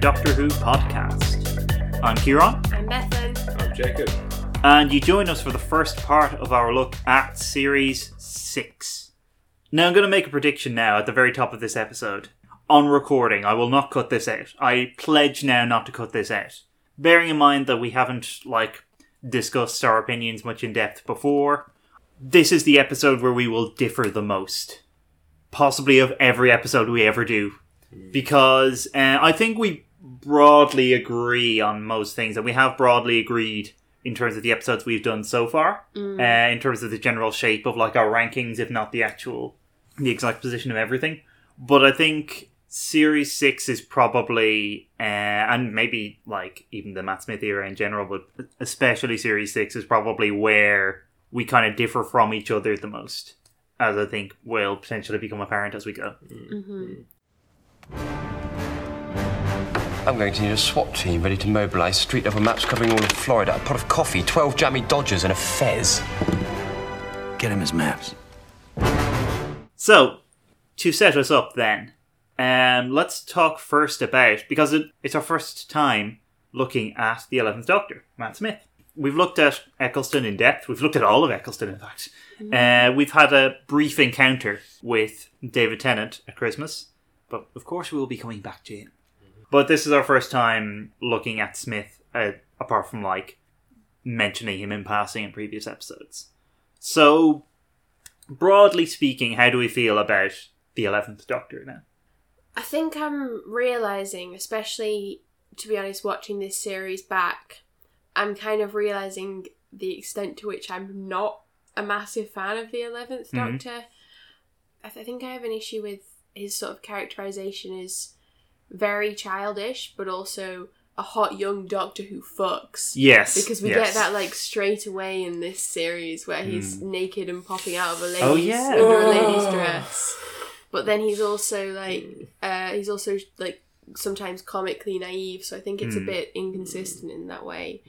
Doctor Who podcast. I'm Kieran, I'm Bethan. I'm Jacob. and you join us for the first part of our look at Series 6. Now, I'm going to make a prediction now at the very top of this episode. On recording, I will not cut this out. I pledge now not to cut this out. Bearing in mind that we haven't, like, discussed our opinions much in depth before, this is the episode where we will differ the most. Possibly of every episode we ever do. Because uh, I think we broadly agree on most things, and we have broadly agreed in terms of the episodes we've done so far, uh, in terms of the general shape of like our rankings, if not the actual, the exact position of everything. But I think Series Six is probably, uh, and maybe like even the Matt Smith era in general, but especially Series Six is probably where we kind of differ from each other the most, as I think will potentially become apparent as we go. I'm going to need a SWAT team ready to mobilise, street level maps covering all of Florida, a pot of coffee, 12 Jammie Dodgers, and a fez. Get him his maps. So, to set us up then, um, let's talk first about, because it, it's our first time looking at the 11th Doctor, Matt Smith. We've looked at Eccleston in depth. We've looked at all of Eccleston, in fact. Uh, we've had a brief encounter with David Tennant at Christmas, but of course we will be coming back to him. But this is our first time looking at Smith, uh, apart from like mentioning him in passing in previous episodes. So, broadly speaking, how do we feel about the Eleventh Doctor now? I think I'm realizing, especially to be honest, watching this series back, I'm kind of realizing the extent to which I'm not a massive fan of the 11th Mhm. Doctor. I, th- I think I have an issue with his sort of characterization is very childish, but also a hot young Doctor who fucks. Yes, Because we yes. get that like straight away in this series where he's naked and popping out of a lady's Oh, yeah. under a lady's dress. But then he's also like uh, he's also like sometimes comically naive, so I think it's a Hmm. bit inconsistent in that way.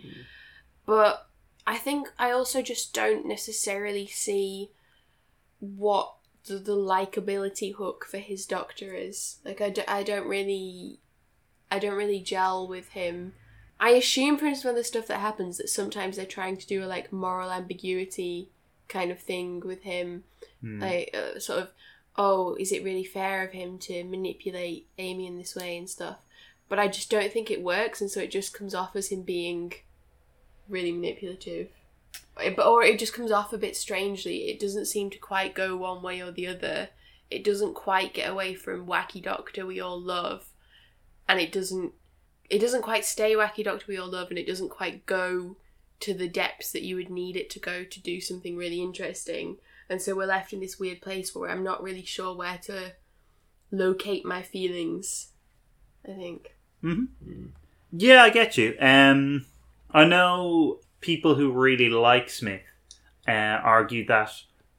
But I think I also just don't necessarily see what the, the likability hook for his doctor is. Like I, do, I don't really I don't really gel with him. I assume from some of the stuff that happens that sometimes they're trying to do a like moral ambiguity kind of thing with him, Hmm. like uh, sort of, oh, is it really fair of him to manipulate Amy in this way and stuff? But I just don't think it works, and so it just comes off as him being really manipulative. It- But or it just comes off a bit strangely. It doesn't seem to quite go one way or the other. It doesn't quite get away from wacky doctor we all love, and it doesn't it doesn't quite stay wacky doctor we all love and it doesn't quite go to the depths that you would need it to go to do something really interesting and so we're left in this weird place where i'm not really sure where to locate my feelings i think Yeah, I get you. Um, I know people who really like Smith uh, argue that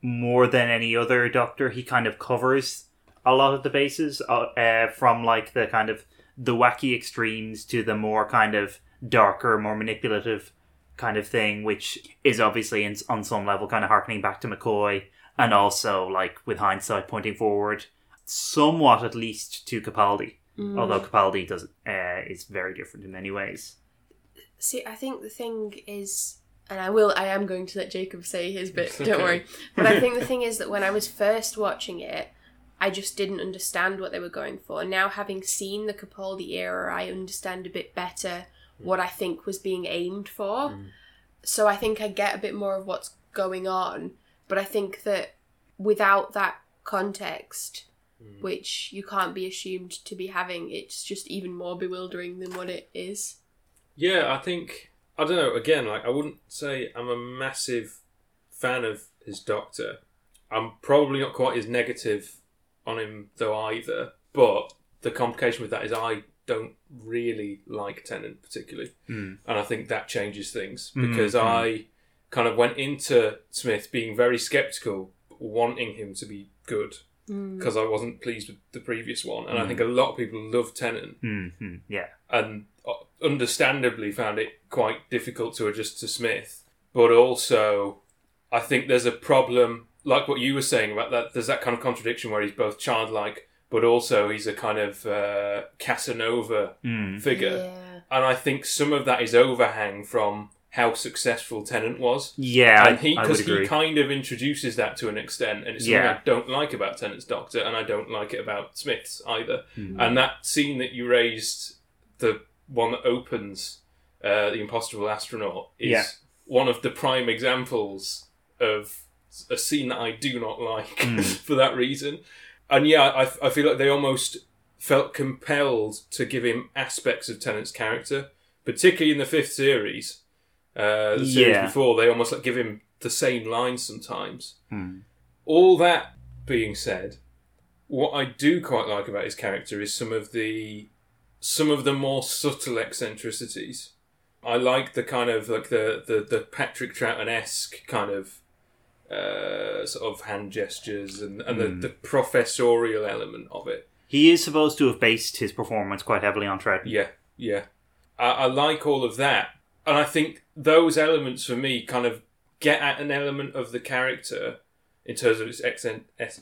more than any other Doctor, he kind of covers a lot of the bases uh, uh, from like the kind of the wacky extremes to the more kind of darker, more manipulative kind of thing, which is obviously in, on some level kind of harkening back to McCoy, and also like with hindsight pointing forward, somewhat at least to Capaldi. Although Capaldi does uh, is very different in many ways. See i think the thing is and i will i am going to let jacob say his bit don't worry. But i think the thing is that when i was first watching it i just didn't understand what they were going for. And now having seen the capaldi era i understand a bit better what i think was being aimed for. Mm. So i think i get a bit more of what's going on. But i think that without that context mm. which you can't be assumed to be having it's just even more bewildering than what it is Yeah, I think I don't know. Again, like I wouldn't say I'm a massive fan of his Doctor. I'm probably not quite as negative on him though either. But the complication with that is I don't really like Tennant particularly, hmm. and I think that changes things hmm, because hmm. I kind of went into Smith being very skeptical, wanting him to be good because I wasn't pleased with the previous one, and I think a lot of people love Tennant hmm Yeah. and uh, understandably found it quite difficult to adjust to Smith. But also, I think there's a problem like what you were saying about that. There's that kind of contradiction where he's both childlike, but also he's a kind of uh, Casanova Mm. figure. Yeah. And I think some of that is overhang from how successful Tennant was. Yeah, and he I, I because he kind of introduces that to an extent, and it's something Yeah. I don't like about Tennant's Doctor, and I don't like it about Smith's either. Hmm. And that scene that you raised, the one that opens uh, the Impossible Astronaut, is Yeah. one of the prime examples of a scene that I do not like Hmm. for that reason. And yeah, I, I feel like they almost felt compelled to give him aspects of Tennant's character, particularly in the fifth series. Uh, the series Yeah. before, they almost like give him the same lines sometimes. Hmm. All that being said, what I do quite like about his character is some of the some of the more subtle eccentricities. I like the kind of like the the, the Patrick Troughton esque kind of uh, sort of hand gestures and, and Hmm. the, the professorial element of it. He is supposed to have based his performance quite heavily on Troughton. Yeah, yeah. I, I like all of that, and I think those elements for me kind of get at an element of the character in terms of its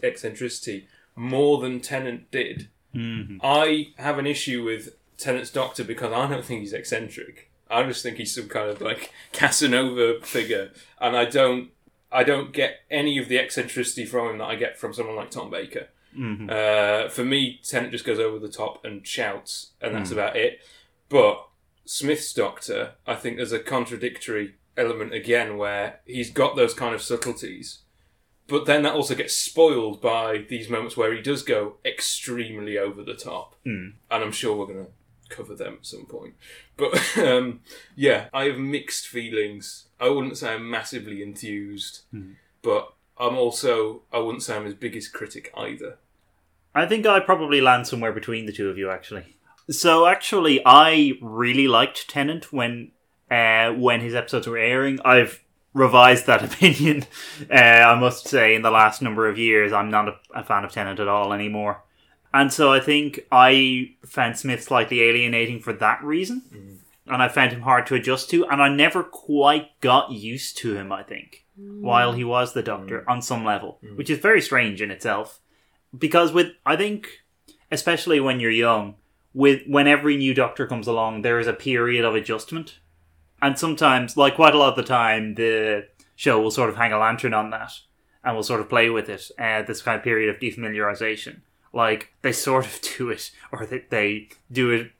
eccentricity more than Tennant did. Mhm. I have an issue with Tennant's Doctor because I don't think he's eccentric. I just think he's some kind of like Casanova figure, and I don't, I don't get any of the eccentricity from him that I get from someone like Tom Baker. Mhm. Uh, for me, Tennant just goes over the top and shouts, and that's about it. But Smith's Doctor, I think there's a contradictory element again where he's got those kind of subtleties, but then that also gets spoiled by these moments where he does go extremely over the top, Mm. and I'm sure we're going to cover them at some point. But um, yeah, I have mixed feelings. I wouldn't say I'm massively enthused, but I'm also I wouldn't say I'm his biggest critic either. I think I probably land somewhere between the two of you, actually. So, actually, I really liked Tennant when uh, when his episodes were airing. I've revised that opinion, uh, I must say, in the last number of years. I'm not a, a fan of Tennant at all anymore. And so I think I found Smith slightly alienating for that reason. Mm. And I found him hard to adjust to. And I never quite got used to him, I think, mm. while he was the Doctor mm. on some level, which is very strange in itself because with I think especially when you're young, with when every new doctor comes along, there is a period of adjustment, and sometimes, like quite a lot of the time, the show will sort of hang a lantern on that and will sort of play with it. Uh, this kind of period of defamiliarization, like they sort of do it, or they, they do it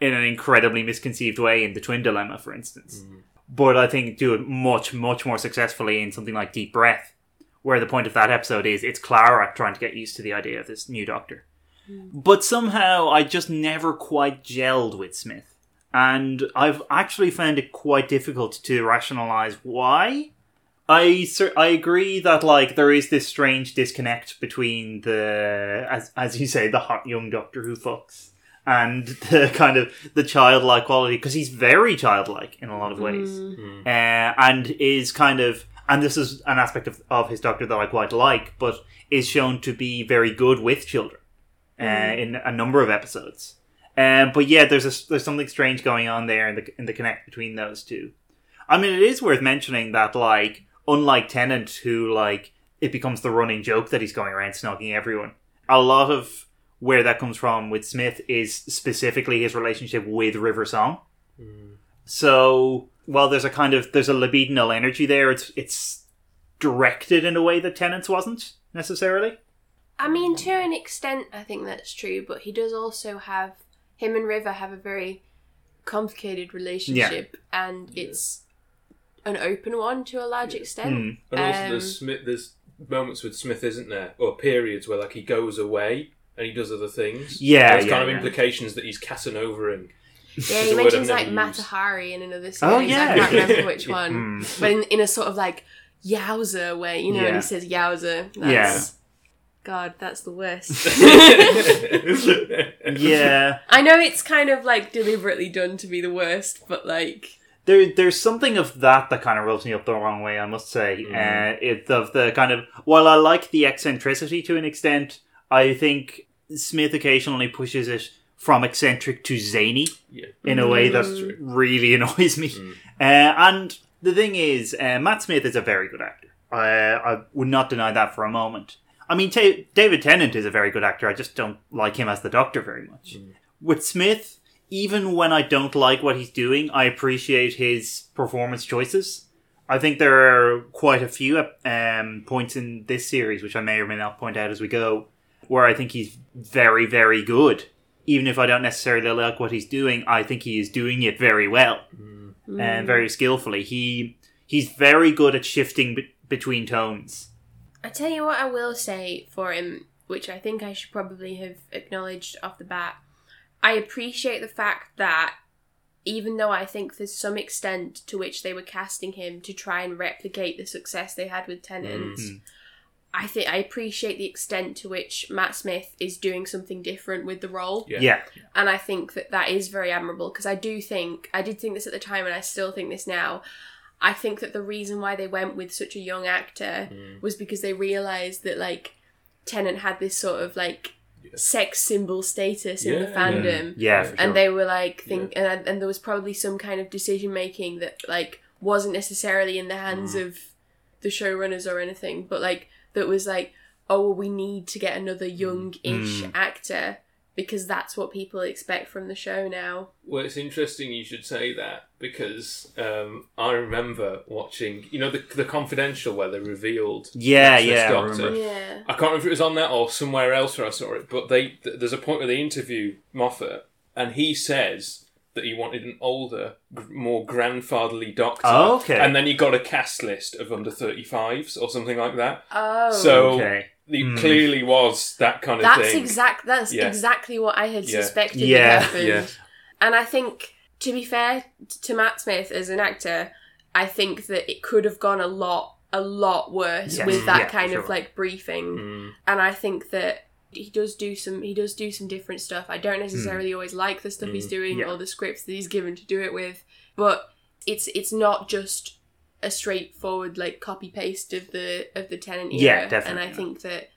in an incredibly misconceived way in the Twin Dilemma, for instance. But I think do it much, much more successfully in something like Deep Breath, where the point of that episode is it's Clara trying to get used to the idea of this new doctor. But somehow I just never quite gelled with Smith. And I've actually found it quite difficult to rationalize why. I cer- I agree that like there is this strange disconnect between the as as you say the hot young doctor who fucks and the kind of the childlike quality because he's very childlike in a lot of ways uh, and is kind of and this is an aspect of, of his doctor that I quite like, but is shown to be very good with children uh, in a number of episodes. Um, but yeah, there's a, there's something strange going on there in the in the connect between those two. I mean, it is worth mentioning that like unlike Tennant, who like it becomes the running joke that he's going around snogging everyone. A lot of where that comes from with Smith is specifically his relationship with River Song. So while there's a kind of there's a libidinal energy there, it's it's directed in a way that Tennant's wasn't necessarily. I mean, to an extent, I think that's true, but he does also have him and River have a very complicated relationship, and it's an open one to a large extent. Mm. And also, Um, there's Smith. There's moments with Smith, isn't there, or periods where like he goes away and he does other things. Yeah, there's yeah, kind of yeah. implications that he's Casanovering. Yeah, he mentions like never. Mata Hari in another series. Oh, yeah. I can't remember which one, Mm. but in, in a sort of like yowza way, you know, when he says yowza. That's, Yeah. God, that's the worst. Yeah, I know it's kind of like deliberately done to be the worst, but like, there there's something of that that kind of rubs me up the wrong way. I must say, uh, it of the kind of while I like the eccentricity to an extent, I think Smith occasionally pushes it from eccentric to zany yeah. in a way that really annoys me. Uh, and the thing is, uh, Matt Smith is a very good actor. I, I would not deny that for a moment. I mean, Ta David Tennant is a very good actor. I just don't like him as the Doctor very much. Mm. With Smith, even when I don't like what he's doing, I appreciate his performance choices. I think there are quite a few um, points in this series, which I may or may not point out as we go, where I think he's very, very good. Even if I don't necessarily like what he's doing, I think he is doing it very well mm. and mm. very skillfully. He he's very good at shifting be- between tones. I tell you what, I will say for him, which I think I should probably have acknowledged off the bat. I appreciate the fact that even though I think there's some extent to which they were casting him to try and replicate the success they had with Tennant, mm. I think I appreciate the extent to which Matt Smith is doing something different with the role Yeah. Yeah, and I think that that is very admirable because I do think I did think this at the time and I still think this now. I think that the reason why they went with such a young actor was because they realized that like Tennant had this sort of like sex symbol status in the fandom. Yeah, for sure. and they were like think and, and there was probably some kind of decision making that like wasn't necessarily in the hands Mm. of the showrunners or anything but like that was like oh well, we need to get another Mm. young-ish actor because that's what people expect from the show now Well, it's interesting you should say that because um, I remember watching, you know, the the confidential where they revealed. Yeah, Matt yeah, I Doctor. remember. yeah I can't remember if it was on that or somewhere else where I saw it, but they th- there's a point where they interview Moffat and he says that he wanted an older, more grandfatherly Doctor. Oh, okay. And then he got a cast list of under 35s or something like that. oh So okay. It clearly was that kind of that's thing. exact that's Yeah. exactly what I had Yeah. suspected Yeah, happened yeah. and I think to be fair to Matt Smith as an actor I think that it could have gone a lot a lot worse Yes. with that Yeah, kind sure. of like briefing Mm. and I think that he does do some he does do some different stuff. I don't necessarily always like the stuff he's doing Hmm. Yeah. or the scripts that he's given to do it with, but it's it's not just a straightforward like copy paste of the of the Tennant era. Yeah, definitely And I think that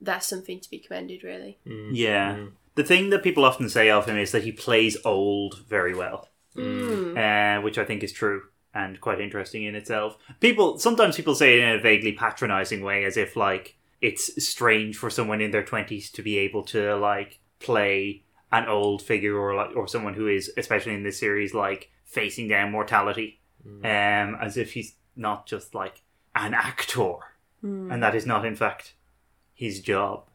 that's something to be commended really. Yeah. Mm. The thing that people often say of him is that he plays old very well, Mm. uh, which I think is true and quite interesting in itself. People sometimes people say it in a vaguely patronizing way, as if like it's strange for someone in their twenties to be able to like play an old figure or like or someone who is, especially in this series, like facing down mortality, um, as if he's not just like an actor, and that is not in fact his job.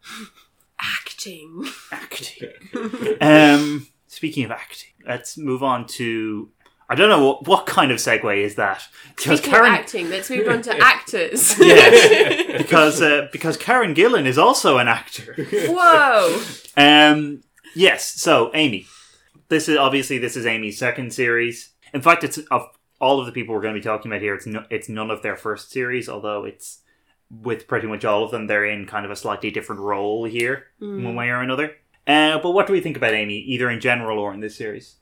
Acting. acting. um, speaking of acting, let's move on to. I don't know what, what kind of segue is that because speaking Karen... acting, let's move on to actors. yes, because uh, because Karen Gillan is also an actor. Whoa. Um, yes. So Amy, this is obviously this is Amy's second series. In fact, it's of all of the people we're going to be talking about here. It's no, it's none of their first series, although it's with pretty much all of them. They're in kind of a slightly different role here, in one way or another. Uh, but what do we think about Amy, either in general or in this series?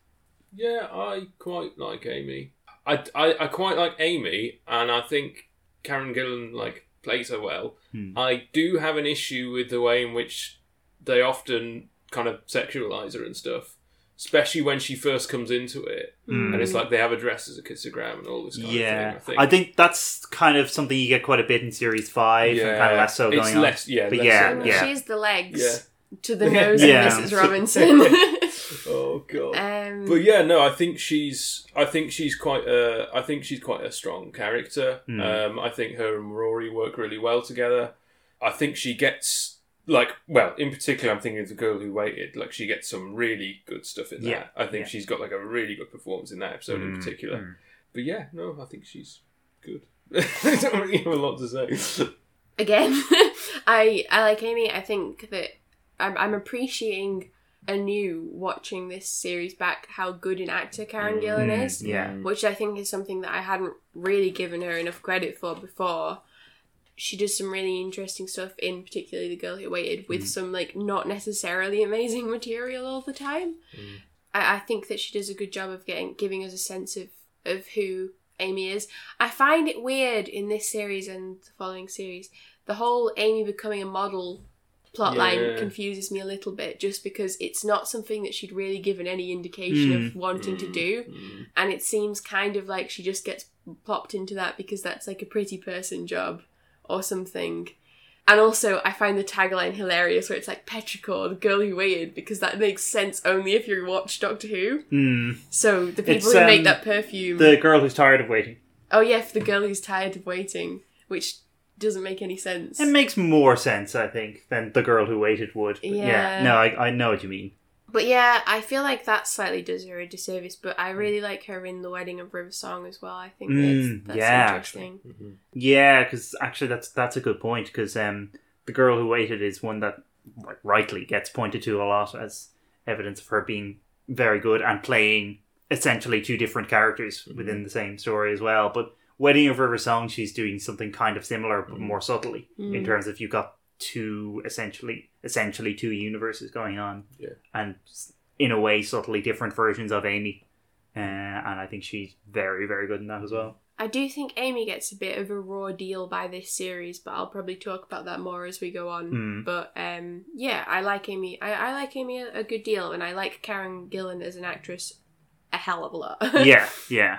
Yeah, I quite like Amy. I, I, I quite like Amy, and I think Karen Gillan like plays her well. I do have an issue with the way in which they often kind of sexualize her and stuff, especially when she first comes into it, and it's like they have a dress as a kissogram and all this kind yeah, of thing. I think that's kind of something you get quite a bit in series five, and kind of less so it's going on. less, Yeah, But less yeah, so. yeah. She's the legs Yeah. to the nose Yeah. of Mrs. Robinson. Oh god. um, But yeah, no, I think she's. I think she's quite a. I think she's quite a strong character. Um, I think her and Rory work really well together. I think she gets like well, in particular, I'm thinking of the girl who waited. Like she gets some really good stuff in that. Yeah, I think yeah. she's got like a really good performance in that episode in mm, particular. Mm. But yeah, no, I think she's good. I don't really have a lot to say. again, I I like Amy. I think that I'm I'm appreciating anew watching this series back how good an actor Karen mm. Gillan is. yeah. Which I think is something that I hadn't really given her enough credit for before. She does some really interesting stuff in particularly The Girl Who Waited with mm. some like not necessarily amazing material all the time. Mm. I, I think that she does a good job of getting giving us a sense of, of who Amy is. I find it weird in this series and the following series. The whole Amy becoming a model plotline Yeah. confuses me a little bit just because it's not something that she'd really given any indication of mm. wanting to do. And it seems kind of like she just gets plopped into that because that's like a pretty person job. Or something. And also, I find the tagline hilarious where it's like Petrichor, the girl who waited, because that makes sense only if you watch Doctor Who. Hmm. So the people It's, who make um, that perfume. The girl who's tired of waiting. Oh yeah, for the girl who's tired of waiting, which doesn't make any sense. It makes more sense, I think, than the girl who waited would. Yeah. Yeah. No, I, I know what you mean. But yeah, I feel like that slightly does her a disservice. But I mm. really like her in the Wedding of River Song as well. I think Mm, that's, that's yeah, interesting. Mm-hmm. Yeah, because actually, that's that's a good point. Because um, the girl who waited is one that rightly gets pointed to a lot as evidence of her being very good and playing essentially two different characters mm-hmm. within the same story as well. But Wedding of River Song, she's doing something kind of similar but mm-hmm. more subtly in mm. terms of you've got two essentially essentially two universes going on, Yeah. and in a way subtly different versions of Amy. Uh, and I think she's very very good in that as well. I do think Amy gets a bit of a raw deal by this series, but I'll probably talk about that more as we go on. Mm. But um, yeah, I like Amy. I, I like Amy a, a good deal, and I like Karen Gillan as an actress a hell of a lot. yeah, yeah.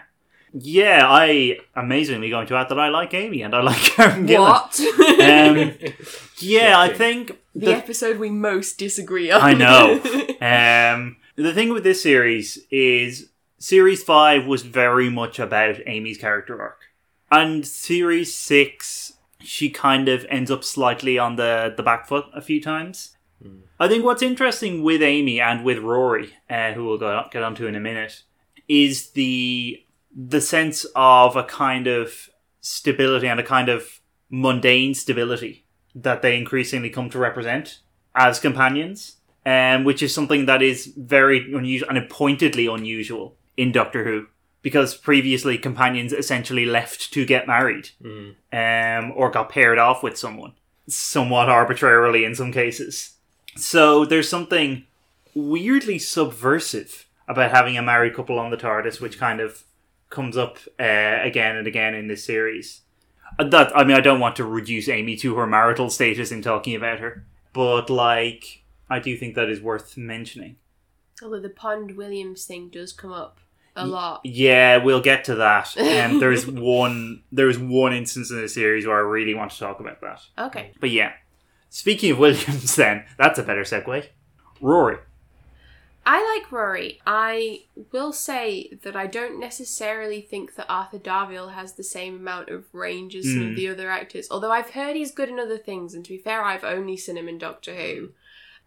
Yeah, I amazingly going to add that I like Amy and I like Karen Gillan. what? Um, yeah, I think the, the, episode we most disagree on. I know. um, the thing with this series is series five was very much about Amy's character arc, and series six she kind of ends up slightly on the the back foot a few times. I think what's interesting with Amy and with Rory, uh, who we'll go, get onto in a minute, is the the sense of a kind of stability and a kind of mundane stability that they increasingly come to represent as companions, um, which is something that is very unusual and pointedly unusual in Doctor Who, because previously companions essentially left to get married, um, or got paired off with someone, somewhat arbitrarily in some cases. So there's something weirdly subversive about having a married couple on the TARDIS, which kind of comes up uh, again and again in this series. Uh, That I mean, I don't want to reduce Amy to her marital status in talking about her, but like, I do think that is worth mentioning. Although the Pond Williams thing does come up a lot. Yeah, we'll get to that. Um, there's one there's one instance in the series where I really want to talk about that. Okay. But yeah, speaking of Williams, then that's a better segue. Rory. I like Rory. I will say that I don't necessarily think that Arthur Darvill has the same amount of range as some of hmm. the other actors. Although I've heard he's good in other things, and to be fair, I've only seen him in Doctor Who.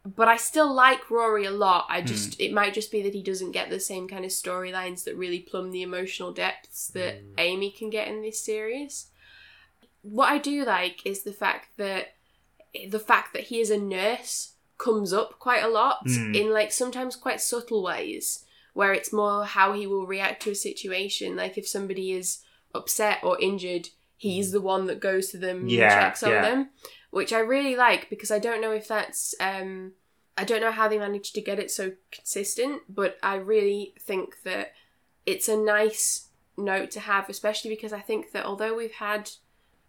But I still like Rory a lot. I hmm. just it might just be that he doesn't get the same kind of storylines that really plumb the emotional depths that hmm. Amy can get in this series. What I do like is the fact that the fact that he is a nurse comes up quite a lot Mm. in like sometimes quite subtle ways where it's more how he will react to a situation like if somebody is upset or injured he's the one that goes to them Yeah, and checks on yeah. them which i really like because i don't know if that's um i don't know how they managed to get it so consistent but i really think that it's a nice note to have especially because i think that although we've had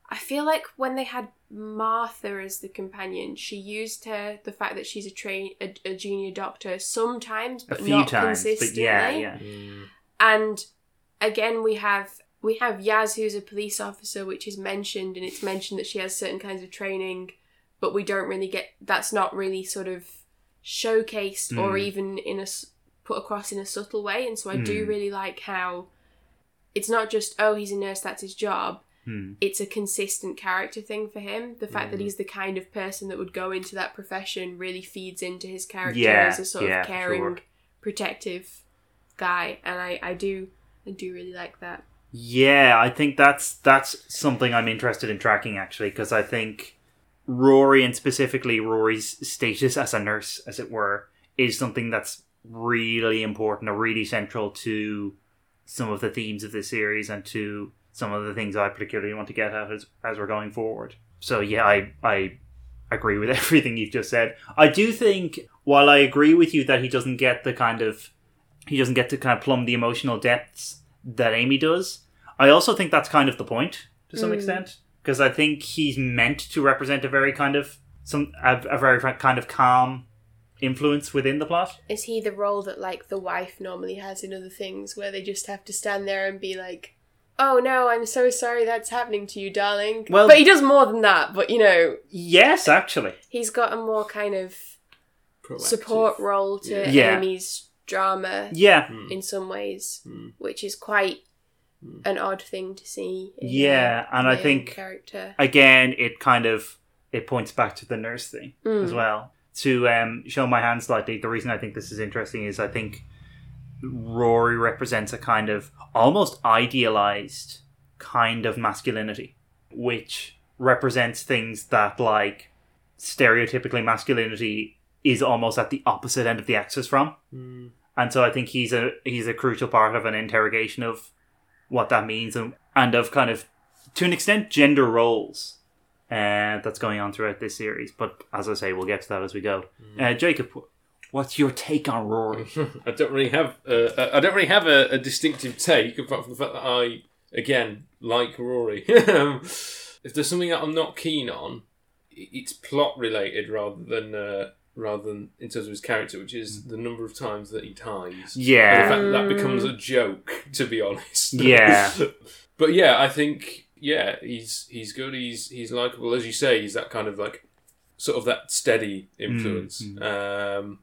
I feel like when they had Martha as the companion, she used her the fact that she's a train a, a junior doctor sometimes, but not times, but consistently. yeah, yeah. And again, we have we have Yaz, who's a police officer, which is mentioned, and it's mentioned that she has certain kinds of training, but we don't really get that's not really sort of showcased or Mm. even in a put across in a subtle way. And so I do Mm. really like how it's not just oh he's a nurse that's his job Hmm. it's a consistent character thing for him. The fact that he's the kind of person that would go into that profession really feeds into his character Yeah, as a sort yeah, of caring, sure. protective guy, and I, I do I do really like that. Yeah, I think that's that's something I'm interested in tracking actually because I think Rory and specifically Rory's status as a nurse, as it were, is something that's really important or really central to some of the themes of this series and to some of the things I particularly want to get at as as we're going forward. So yeah, I I agree with everything you've just said. I do think while I agree with you that he doesn't get the kind of he doesn't get to kind of plumb the emotional depths that Amy does. I also think that's kind of the point to some Mm. extent because I think he's meant to represent a very kind of some a, a very kind of calm influence within the plot. Is he the role that like the wife normally has in other things, where they just have to stand there and be like oh no, I'm so sorry that's happening to you, darling. Well- but he does more than that. But you know, Yes, actually. he's got a more kind of Proactive. support role to Yeah. Yeah. Amy's drama Yeah. Hmm. in some ways, Hmm. which is quite Hmm. an odd thing to see. in Yeah, and I think- character. Again, it kind of it points back to the nurse thing Mm. as well. To um, show my hand slightly, the reason I think this is interesting is I think Rory represents a kind of almost idealized kind of masculinity, which represents things that like stereotypically masculinity is almost at the opposite end of the axis from. Mm. and so I think he's a he's a crucial part of an interrogation of what that means and and of kind of to an extent gender roles uh, that's going on throughout this series. But as I say, we'll get to that as we go. Uh, Jacob, what's your take on Rory? I don't really have uh, I don't really have a, a distinctive take apart from the fact that I again like Rory. Um, if there's something that I'm not keen on, it's plot related rather than uh, rather than in terms of his character, which is the number of times that he ties. Yeah. The fact that, that becomes a joke, to be honest. Yeah. but yeah, I think yeah, he's he's good. He's he's likable, as you say. He's that kind of like sort of that steady influence. Mm, Um,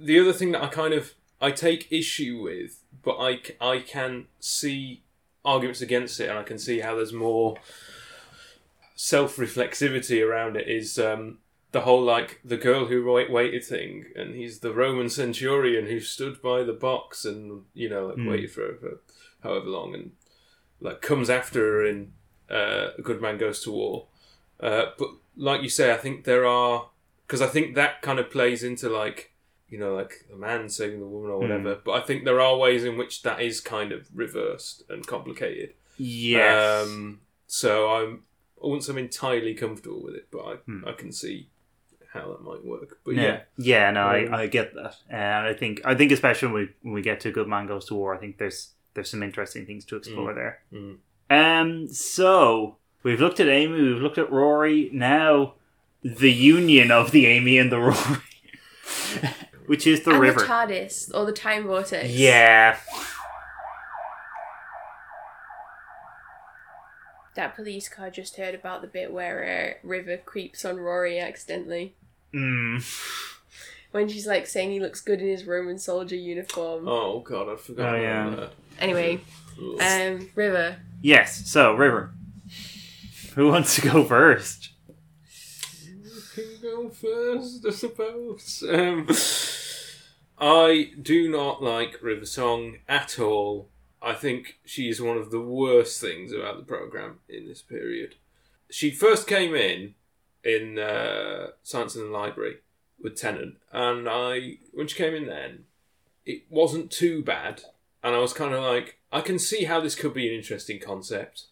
the other thing that I kind of I take issue with, but I, I can see arguments against it, and I can see how there's more self reflexivity around it. Is um, the whole like the girl who wait, waited thing, and he's the Roman centurion who stood by the box and you know like Mm. waited for for however long, and like comes after her in uh, A Good Man Goes to War. Uh, but like you say, I think there are because I think that kind of plays into like you know like a man saving the woman or whatever. But I think there are ways in which that is kind of reversed and complicated. yes. Um, so I'm I wouldn't say I'm entirely comfortable with it, but I Hmm. I can see how that might work. But yeah, yeah, yeah, no, Um, I, I get that, and I think I think especially when we when we get to Good Man Goes to War, I think there's there's some interesting things to explore there. Mm. Um, so we've looked at Amy, we've looked at Rory. Now, the union of the Amy and the Rory, which is the and river. the TARDIS or the time vortex. yeah, That police car just heard about the bit where uh, River creeps on Rory accidentally. mm. When she's like saying he looks good in his Roman soldier uniform. oh god, I forgot Oh, about yeah. that. Anyway, um, River. yes. So River, who wants to go first? can go first, I suppose. Um, I do not like River Song at all. I think she is one of the worst things about the program in this period. She first came in in uh, Silence in the Library with Tennant, and I when she came in then, it wasn't too bad, and I was kind of like, I can see how this could be an interesting concept.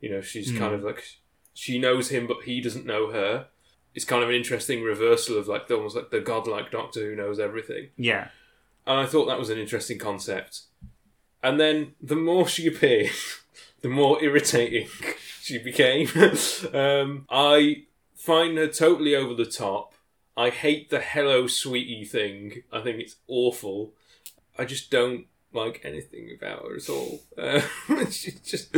You know, she's kind of like she knows him, but he doesn't know her it's kind of an interesting reversal of like the, almost like the godlike doctor who knows everything. Yeah, And I thought that was an interesting concept. And then the more she appeared, the more irritating she became. um, I find her totally over the top. I hate the hello sweetie thing. I think it's awful. I just don't like anything about her at all. Uh, she just,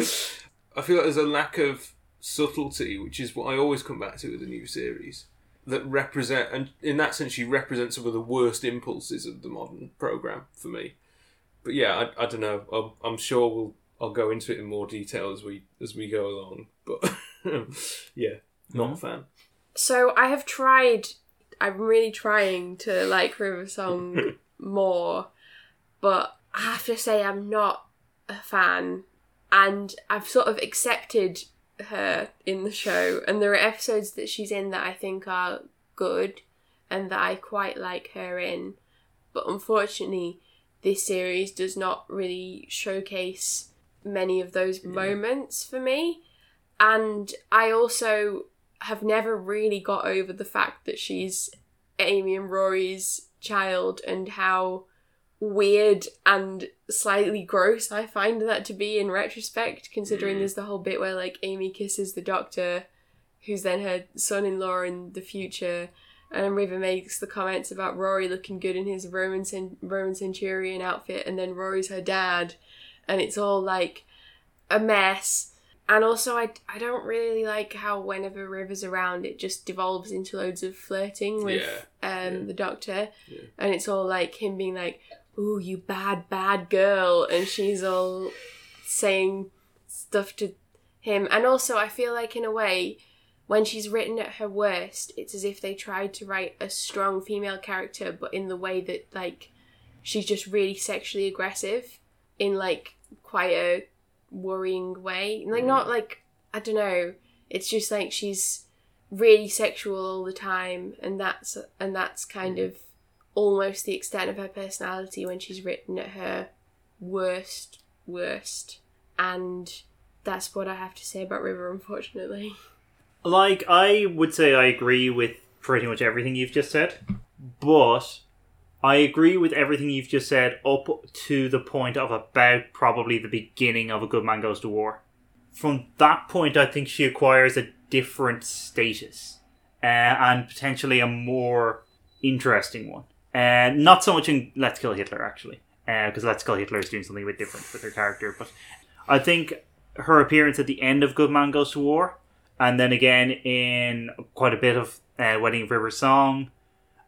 I feel like there's a lack of subtlety, which is what I always come back to with a new series that represent, and in that sense, she represents some of the worst impulses of the modern program for me. But yeah, I, I don't know. I'm, I'm sure we'll I'll go into it in more detail as we as we go along. But yeah, not a mm-hmm. fan. So I have tried. I'm really trying to like River Song more, but I have to say I'm not a fan, and I've sort of accepted her in the show, and there are episodes that she's in that I think are good, and that I quite like her in, but unfortunately, this series does not really showcase many of those moments for me, and I also have never really got over the fact that she's Amy and Rory's child and how weird and slightly gross I find that to be in retrospect, considering there's the whole bit where like Amy kisses the doctor, who's then her son in law in the future, and River makes the comments about Rory looking good in his Roman cen- Roman centurion outfit, and then Rory's her dad, and it's all like a mess. And also, I, I don't really like how whenever River's around, it just devolves into loads of flirting with um, the Doctor. Yeah. And it's all like him being like, ooh, you bad, bad girl. And she's all saying stuff to him. And also, I feel like, in a way, when she's written at her worst, it's as if they tried to write a strong female character, but in the way that, like, she's just really sexually aggressive in, like, quite a worrying way. Like, not mm. like, I don't know, it's just like she's really sexual all the time, and that's, and that's kind mm. of almost the extent of her personality when she's written at her worst, worst. And that's what I have to say about River, unfortunately. Like, I would say I agree with pretty much everything you've just said, but I agree with everything you've just said up to the point of about probably the beginning of A Good Man Goes to War. From that point, I think she acquires a different status uh, and potentially a more interesting one. Uh, not so much in Let's Kill Hitler, actually, because Let's Kill Hitler is doing something a bit different with her character, but I think her appearance at the end of Good Man Goes to War and then again in quite a bit of uh, Wedding of River Song,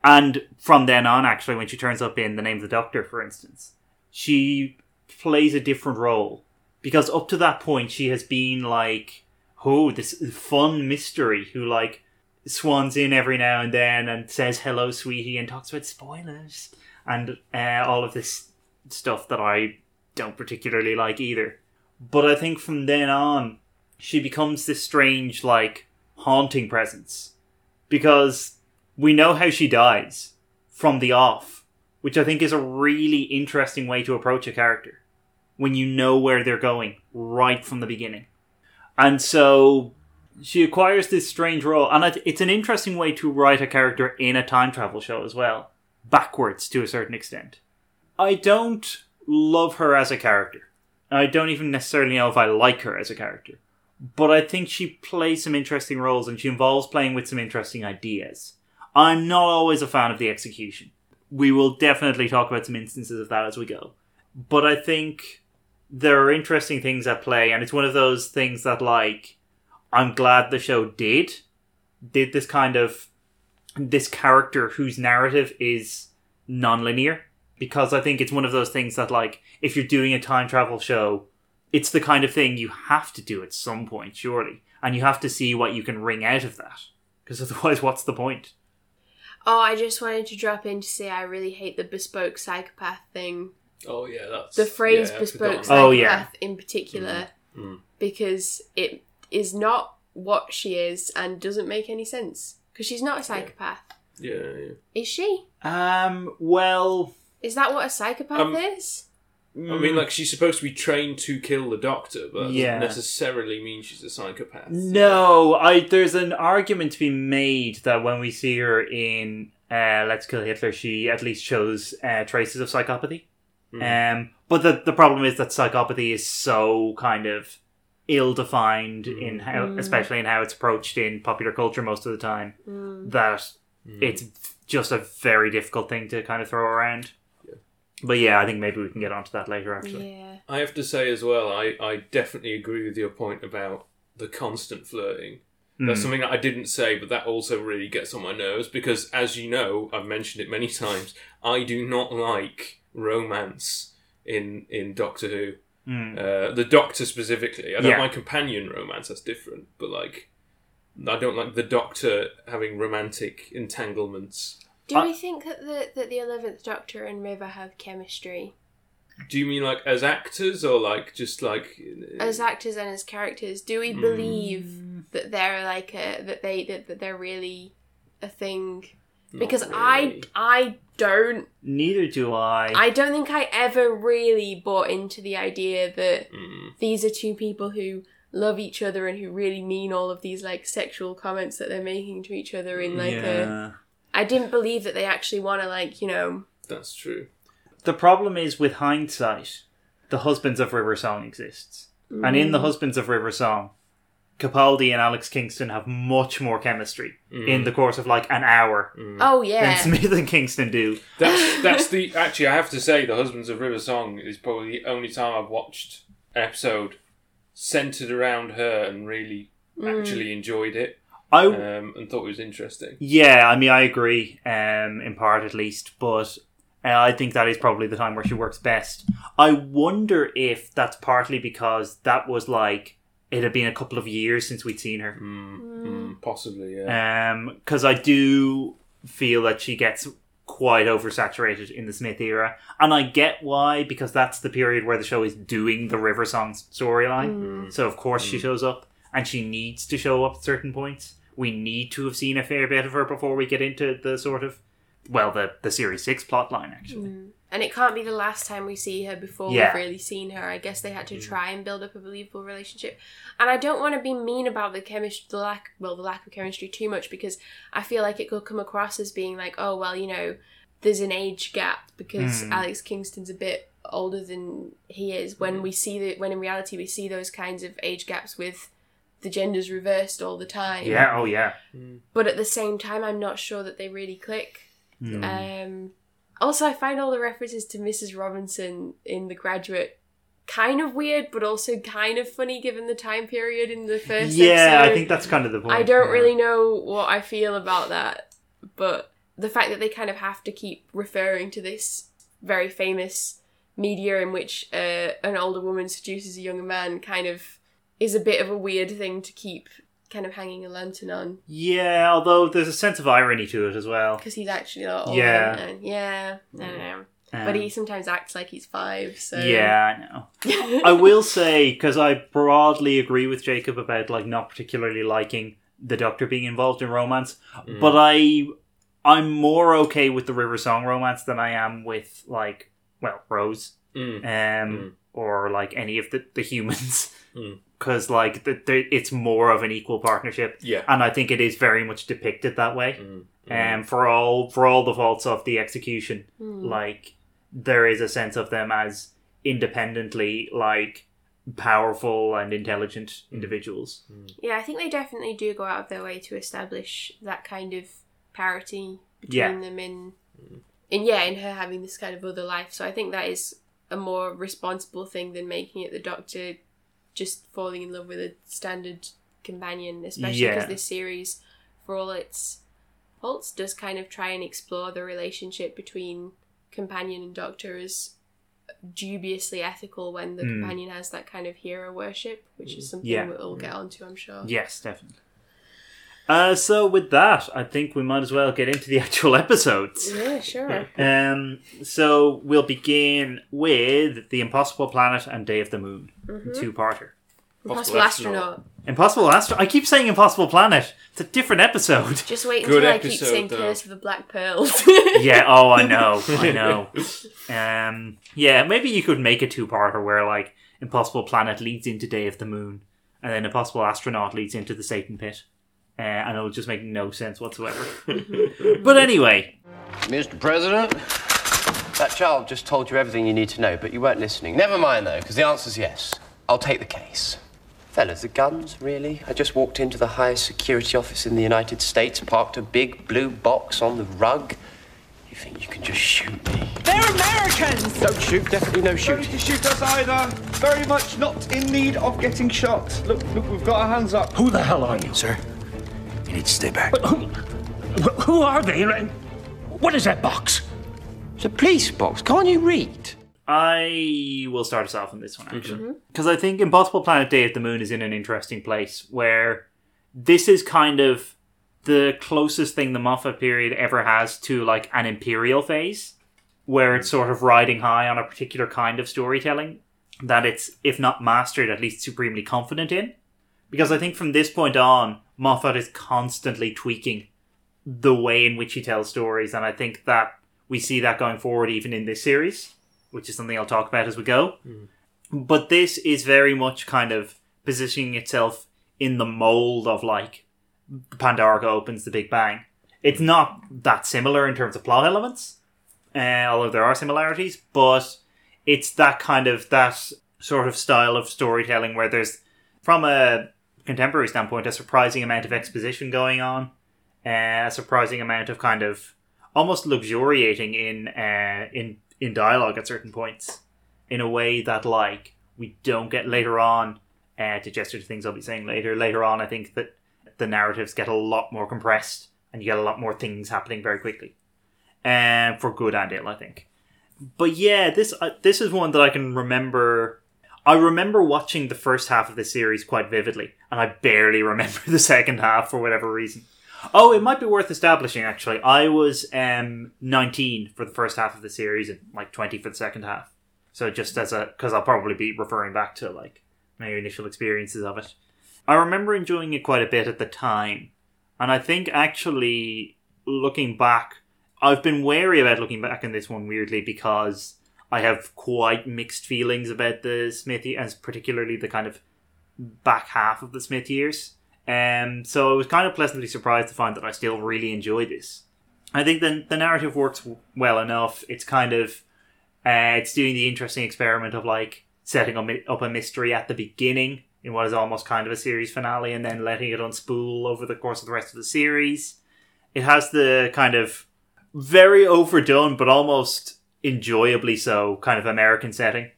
and from then on, actually, when she turns up in The Name of the Doctor, for instance, she plays a different role because up to that point, she has been like, oh, this fun mystery who like swans in every now and then and says hello, sweetie, and talks about spoilers and uh, all of this stuff that I don't particularly like either. But I think from then on, she becomes this strange, like, haunting presence. Because we know how she dies from the off, which I think is a really interesting way to approach a character. When you know where they're going right from the beginning. And so she acquires this strange role, and it's an interesting way to write a character in a time travel show as well, backwards to a certain extent. I don't love her as a character. I don't even necessarily know if I like her as a character. But I think she plays some interesting roles and she involves playing with some interesting ideas. I'm not always a fan of the execution. We will definitely talk about some instances of that as we go. But I think there are interesting things at play, and it's one of those things that, like, I'm glad the show did. Did this kind of. this character whose narrative is non-linear because I think it's one of those things that like if you're doing a time travel show, it's the kind of thing you have to do at some point, surely, and you have to see what you can wring out of that. Because otherwise, what's the point? Oh, I just wanted to drop in to say I really hate the bespoke psychopath thing. Oh yeah, that's The phrase yeah, bespoke psychopath Oh, yeah. in particular, Mm. because it is not what she is and doesn't make any sense. Because she's not a psychopath. Yeah, yeah. Is she? Um. Well. Is that what a psychopath Um, is? I mean, like she's supposed to be trained to kill the Doctor, but Yeah. doesn't necessarily mean she's a psychopath. No, I. There's an argument to be made that when we see her in uh, Let's Kill Hitler, she at least shows uh, traces of psychopathy. Um, but the the problem is that psychopathy is so kind of ill defined in how, mm. especially in how it's approached in popular culture most of the time, mm. that mm. it's just a very difficult thing to kind of throw around. But yeah, I think maybe we can get onto that later. Actually, Yeah. I have to say as well, I, I definitely agree with your point about the constant flirting. That's something that I didn't say, but that also really gets on my nerves because, as you know, I've mentioned it many times. I do not like romance in in Doctor Who. Uh, the Doctor specifically. I don't Yeah. like companion romance. That's different. But like, I don't like the Doctor having romantic entanglements. Do I- we think that the that the eleventh Doctor and River have chemistry Do you mean like as actors or like just like as actors and as characters? Do we believe that they're like a that they that, that they're really a thing? Not Because really. I I don't neither do I. I don't think I ever really bought into the idea that Mm. these are two people who love each other and who really mean all of these like sexual comments that they're making to each other in like a yeah. I didn't believe that they actually want to like, you know, That's true. The problem is with hindsight, the Husbands of River Song exists. And in the Husbands of River Song, Capaldi and Alex Kingston have much more chemistry in the course of like an hour oh than yeah. Smith and Kingston do. That's that's the actually I have to say the Husbands of River Song is probably the only time I've watched an episode centered around her and really actually enjoyed it I um, and thought it was interesting. Yeah, I mean, I agree, um, in part at least, but uh, I think that is probably the time where she works best. I wonder if that's partly because that was like it had been a couple of years since we'd seen her. Hmm, hmm. Mm, possibly, yeah. Um, because I do feel that she gets quite oversaturated in the Smith era, and I get why because that's the period where the show is doing the River Song's storyline. Mm. Mm. So of course she mm. shows up, and she needs to show up at certain points. We need to have seen a fair bit of her before we get into the sort of well, the the series six plot line actually. And it can't be the last time we see her before Yeah. we've really seen her. I guess they had to try and build up a believable relationship. And I don't want to be mean about the chemistry, the lack, well, the lack of chemistry too much because I feel like it could come across as being like, oh, well, you know, there's an age gap because Hmm. Alex Kingston's a bit older than he is. When we see that, when in reality we see those kinds of age gaps with the genders reversed all the time. Yeah. Oh yeah. But at the same time, I'm not sure that they really click. Um, also, I find all the references to Mrs. Robinson in The Graduate kind of weird, but also kind of funny given the time period in the first Yeah, I think that's kind of the point. I don't yeah. really know what I feel about that, but the fact that they kind of have to keep referring to this very famous media in which uh, an older woman seduces a younger man kind of is a bit of a weird thing to keep kind of hanging a lantern on Yeah, although there's a sense of irony to it as well. because he's actually a lot older. Yeah. and- yeah, I don't know. Um, but he sometimes acts like he's five. So Yeah, I know. I will say because I broadly agree with Jacob about like not particularly liking the Doctor being involved in romance, but I I'm more okay with the River Song romance than I am with like well Rose Mm. um or like any of the the humans Mm. Because like the, the, it's more of an equal partnership Yeah. and I think it is very much depicted that way Mm. um for all for all the faults of the execution Hmm. like there is a sense of them as independently like powerful and intelligent individuals Yeah, I think they definitely do go out of their way to establish that kind of parity between Yeah. them in in yeah, in her having this kind of other life. So I think that is a more responsible thing than making it the doctor just falling in love with a standard companion, especially because Yeah. this series, for all its faults, does kind of try and explore the relationship between companion and doctor as dubiously ethical when the Hmm. companion has that kind of hero worship, which is something Yeah. we'll get onto, I'm sure. yes definitely uh, so with that i think we might as well get into the actual episodes Yeah, sure. um, so we'll begin with the impossible planet and day of the moon two-parter Impossible astronaut. impossible astro i keep saying impossible planet it's a different episode Just wait Good until I keep saying though. Curse of the Black Pearls. yeah oh i know i know um yeah maybe you could make a two-parter where like impossible planet leads into day of the moon and then impossible astronaut leads into the satan pit uh, and it'll just make no sense whatsoever but anyway Mr. President, that child just told you everything you need to know, but you weren't listening. Never mind, though, because the answer's yes. I'll take the case. Fellas, the guns, really? I just walked into the highest security office in the United States, parked a big blue box on the rug. You think you can just shoot me? They're Americans! Don't shoot, definitely no Don't need to shoot us either. Very much not in need of getting shot. Look, look, we've got our hands up. Who the hell are you, sir? You need to stay back. Who, who are they? What is that box? It's a police box, can't you read? I will start us off on this one actually because I think Impossible Planet Day of the Moon is in an interesting place where this is kind of the closest thing the Moffat period ever has to like an imperial phase, where it's sort of riding high on a particular kind of storytelling that it's if not mastered at least supremely confident in. Because I think from this point on, Moffat is constantly tweaking the way in which he tells stories, and I think that we see that going forward even in this series, which is something I'll talk about as we go. But this is very much kind of positioning itself in the mold of like Pandorica opens the Big Bang. It's not that similar in terms of plot elements, uh, although there are similarities, but it's that kind of that sort of style of storytelling where there's from a contemporary standpoint a surprising amount of exposition going on, uh, a surprising amount of kind of almost luxuriating in uh, in in dialogue at certain points in a way that like we don't get later on uh, to gesture to things I'll be saying later. Later on, I think that the narratives get a lot more compressed and you get a lot more things happening very quickly, and for good and ill, I think. But yeah, this uh, this is one that I can remember. I remember watching the first half of the series quite vividly, and I barely remember the second half for whatever reason. Oh, it might be worth establishing actually. I was um, 19 for the first half of the series and like 20 for the second half. So just as a because I'll probably be referring back to like my initial experiences of it. I remember enjoying it quite a bit at the time, and I think actually looking back, I've been wary about looking back in this one weirdly because I have quite mixed feelings about the Smith and particularly the kind of back half of the Smith years. Um, so I was kind of pleasantly surprised to find that I still really enjoy this. I think the the narrative works well enough. It's kind of uh, it's doing the interesting experiment of like setting up a mystery at the beginning in what is almost kind of a series finale, and then letting it unspool over the course of the rest of the series. It has the kind of very overdone, but almost enjoyably so, kind of American setting.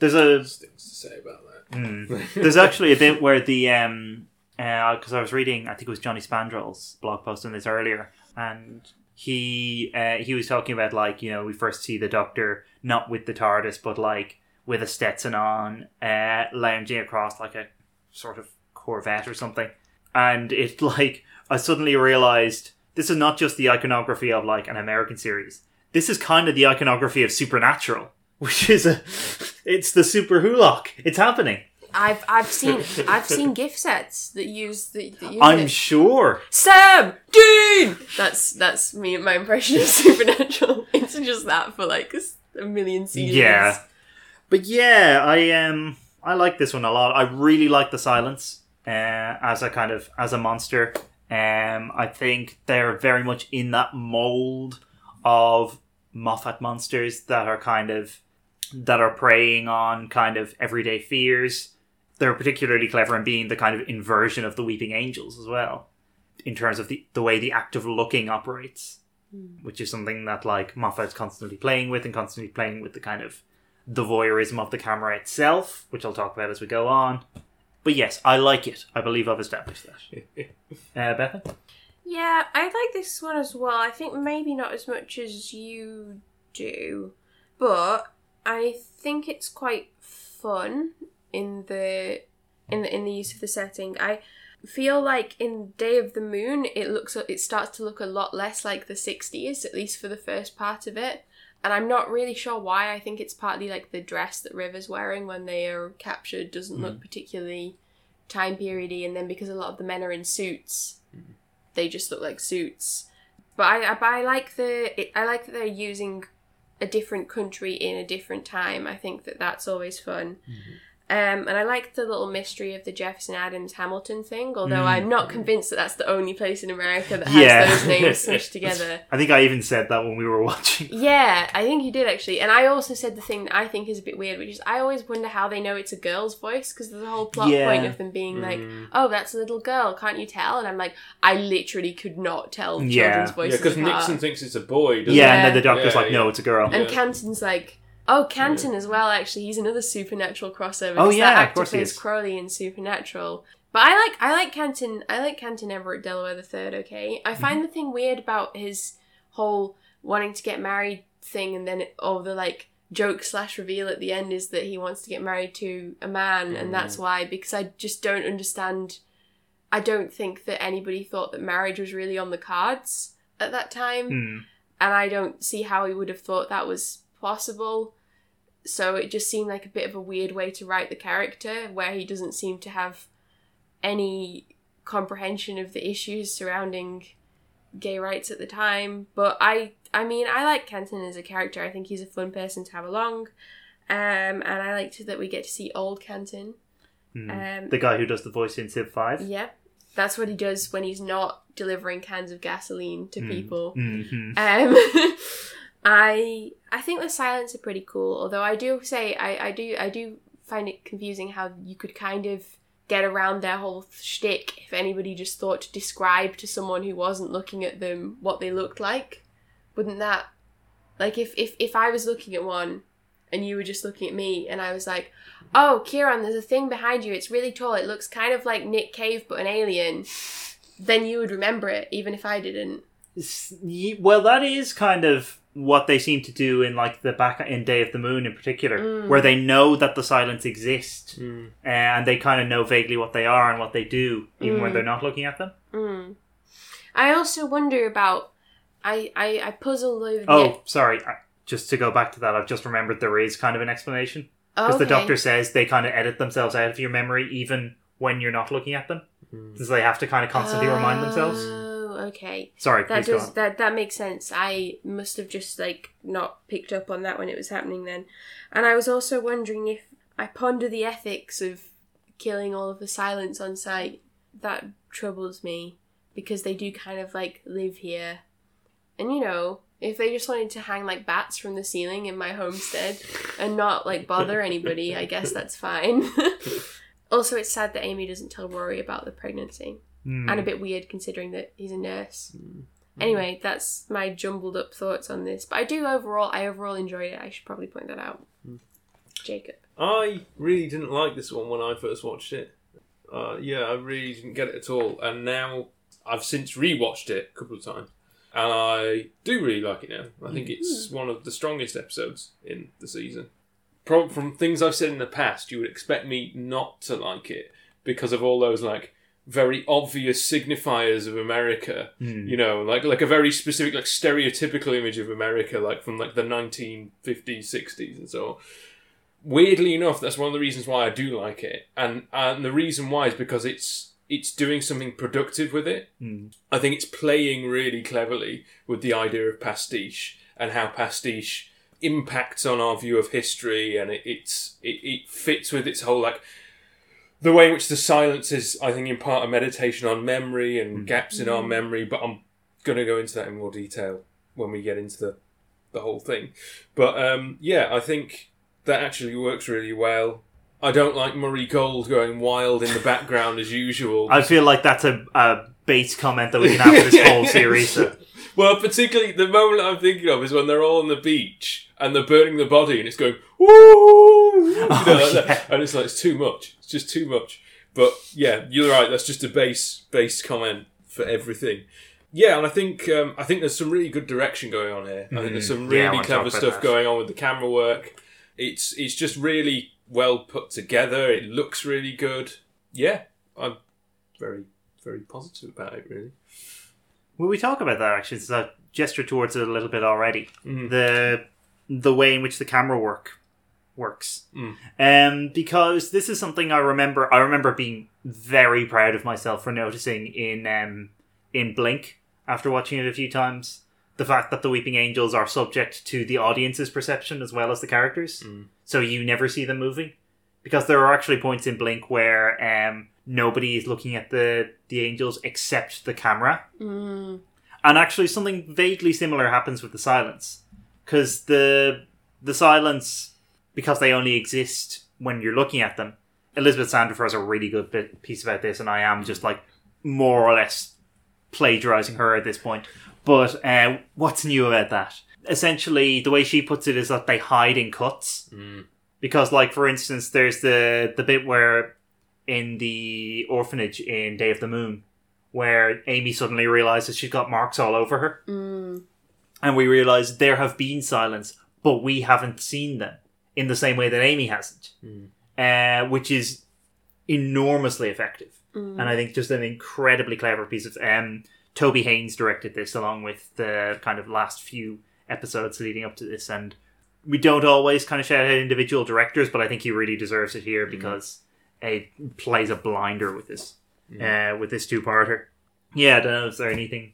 There's a There's things to say about that. Hmm. there's actually a bit where the um because I was reading I think it was Johnny Spandrel's blog post on this earlier and he uh, he was talking about like you know we first see the Doctor not with the TARDIS but like with a Stetson on uh, lounging across like a sort of Corvette or something and it like I suddenly realized this is not just the iconography of like an American series this is kind of the iconography of Supernatural which is a it's the SuperWhoLock it's happening I've I've seen I've seen gift sets that use the that use I'm it. sure. Sam Dean. That's that's me my impression of Supernatural. It's just that for like a million seasons. Yeah. But yeah, I um I like this one a lot. I really like the silence uh, as a kind of as a monster. Um, I think they're very much in that mold of Moffat monsters that are kind of that are preying on kind of everyday fears. They're particularly clever in being the kind of inversion of the Weeping Angels as well, in terms of the the way the act of looking operates, which is something that like Moffat's constantly playing with and constantly playing with the kind of the voyeurism of the camera itself, which I'll talk about as we go on. But yes, I like it. I believe I've established that. uh, Bethan? Yeah, I like this one as well. I think maybe not as much as you do, but I think it's quite fun in the in the in the use of the setting. I feel like in Day of the Moon, it looks it starts to look a lot less like the '60s, at least for the first part of it. And I'm not really sure why. I think it's partly like the dress that River's wearing when they are captured doesn't look mm. particularly time periody, and then because a lot of the men are in suits, they just look like suits. But I, but I like the I like that they're using a different country in a different time. I think that that's always fun. Mm-hmm. Um, and I like the little mystery of the Jefferson Adams Hamilton thing, although I'm not convinced that that's the only place in America that has Yeah. those names smushed together. I think I even said that when we were watching. Yeah, I think you did actually. And I also said the thing that I think is a bit weird, which is I always wonder how they know it's a girl's voice because there's a whole plot Yeah. point of them being like, "Oh, that's a little girl, can't you tell?" And I'm like, I literally could not tell Yeah. children's Yeah, because. Nixon thinks it's a boy. Doesn't Yeah, he? and then the doctor's Yeah, like, no, it's a girl. And Yeah. Canton's like, oh, Canton as well. Actually, he's another supernatural crossover. Oh, yeah, that of actor course he plays is. Crowley in Supernatural. But I like I like Canton. I like Canton Everett Delaware the Third. Okay, I Mm-hmm. find the thing weird about his whole wanting to get married thing, and then it, oh, the like joke slash reveal at the end is that he wants to get married to a man, and that's Mm. why because I just don't understand. I don't think that anybody thought that marriage was really on the cards at that time Hmm. and I don't see how he would have thought that was possible. So it just seemed like a bit of a weird way to write the character, where he doesn't seem to have any comprehension of the issues surrounding gay rights at the time. But I, I mean, I like Canton as a character. I think he's a fun person to have along, um, and I liked that we get to see old Canton. Hmm. Um, the guy who does the voice in Civ 5. yeah, that's what he does when he's not delivering cans of gasoline to people. hmm Um, I I think the silence are pretty cool. Although I do say I, I do I do find it confusing how you could kind of get around their whole shtick if anybody just thought to describe to someone who wasn't looking at them what they looked like. Wouldn't that like if if if I was looking at one and you were just looking at me, and I was like, "Oh, Kieran, there's a thing behind you. It's really tall. It looks kind of like Nick Cave, but an alien." Then you would remember it, even if I didn't. Well, that is kind of what they seem to do in like the back in Day of the Moon in particular, where they know that the silence exists, Mm. and they kind of know vaguely what they are and what they do, even when they're not looking at them. Mm. I also wonder about. I I, I puzzle over. Oh, the, sorry. I- Just to go back to that, I've just remembered there is kind of an explanation because okay. the doctor says they kind of edit themselves out of your memory even when you're not looking at them, because they have to kind of constantly remind themselves. Oh, okay. Sorry, That does on. that that makes sense. I must have just like not picked up on that when it was happening then. And I was also wondering if I ponder the ethics of killing all of the silence on site. That troubles me because they do kind of like live here. And you know, if they just wanted to hang like bats from the ceiling in my homestead and not like bother anybody, I guess that's fine. also, it's sad that Amy doesn't tell Rory about the pregnancy Hmm. and a bit weird considering that he's a nurse. Anyway, that's my jumbled up thoughts on this. But I do overall, I overall enjoyed it. I should probably point that out. Jacob. I really didn't like this one when I first watched it. Uh, yeah, I really didn't get it at all. And now I've since rewatched it a couple of times. And I do really like it now. I think it's one of the strongest episodes in the season. Pro- from things I've said in the past, you would expect me not to like it because of all those like very obvious signifiers of America. Hmm. You know, like like a very specific, like stereotypical image of America, like from like the 1950s, 60s, and so on weirdly enough, that's one of the reasons why I do like it, and and the reason why is because it's it's doing something productive with it. Hmm. I think it's playing really cleverly with the idea of pastiche and how pastiche impacts on our view of history, and it, it's it, it fits with its whole like the way in which the silence is, I think, in part a meditation on memory and gaps in our memory. But I'm going to go into that in more detail when we get into the the whole thing. But um, yeah, I think that actually works really well. I don't like Murray Gold going wild in the background as usual. I feel like that's a, a base comment that we can have for this whole series. So. Well, particularly the moment I'm thinking of is when they're all on the beach and they're burning the body and it's going woo, you know, like yeah. and it's like it's too much. It's just too much. But yeah, you're right. That's just a base base comment for everything. Yeah, and I think um, I think there's some really good direction going on here. I think there's some. Yeah, really clever stuff that. going on with the camera work. It's it's just really well put together. It looks really good. Yeah, I'm very very positive about it. Really. Will we talk about that actually? It's a gesture towards it a little bit already. The the way in which the camera work works. Um, because this is something I remember. I remember being very proud of myself for noticing in um, in Blink after watching it a few times. The fact that the Weeping Angels are subject to the audience's perception as well as the characters, so you never see them moving. Because there are actually points in Blink where um, nobody is looking at the the angels except the camera, Mm. and actually something vaguely similar happens with the silence. Because the the silence because they only exist when you're looking at them elizabeth sandifer has a really good bit, piece about this and i am just like more or less plagiarizing her at this point. But uh, what's new about that? Essentially the way she puts it is that they hide in cuts. Because like for instance there's the the bit where in the orphanage in day of the moon where Amy suddenly realizes she's got marks all over her. Mm. And we realize there have been silence, but we haven't seen them in the same way that Amy hasn't, uh, which is enormously effective. And I think just an incredibly clever piece of. Um, Toby Haynes directed this along with the kind of last few episodes leading up to this. And we don't always kind of shout out individual directors, but I think he really deserves it here because it plays a blinder with this uh, with this two-parter. Yeah, I don't know. Is there anything?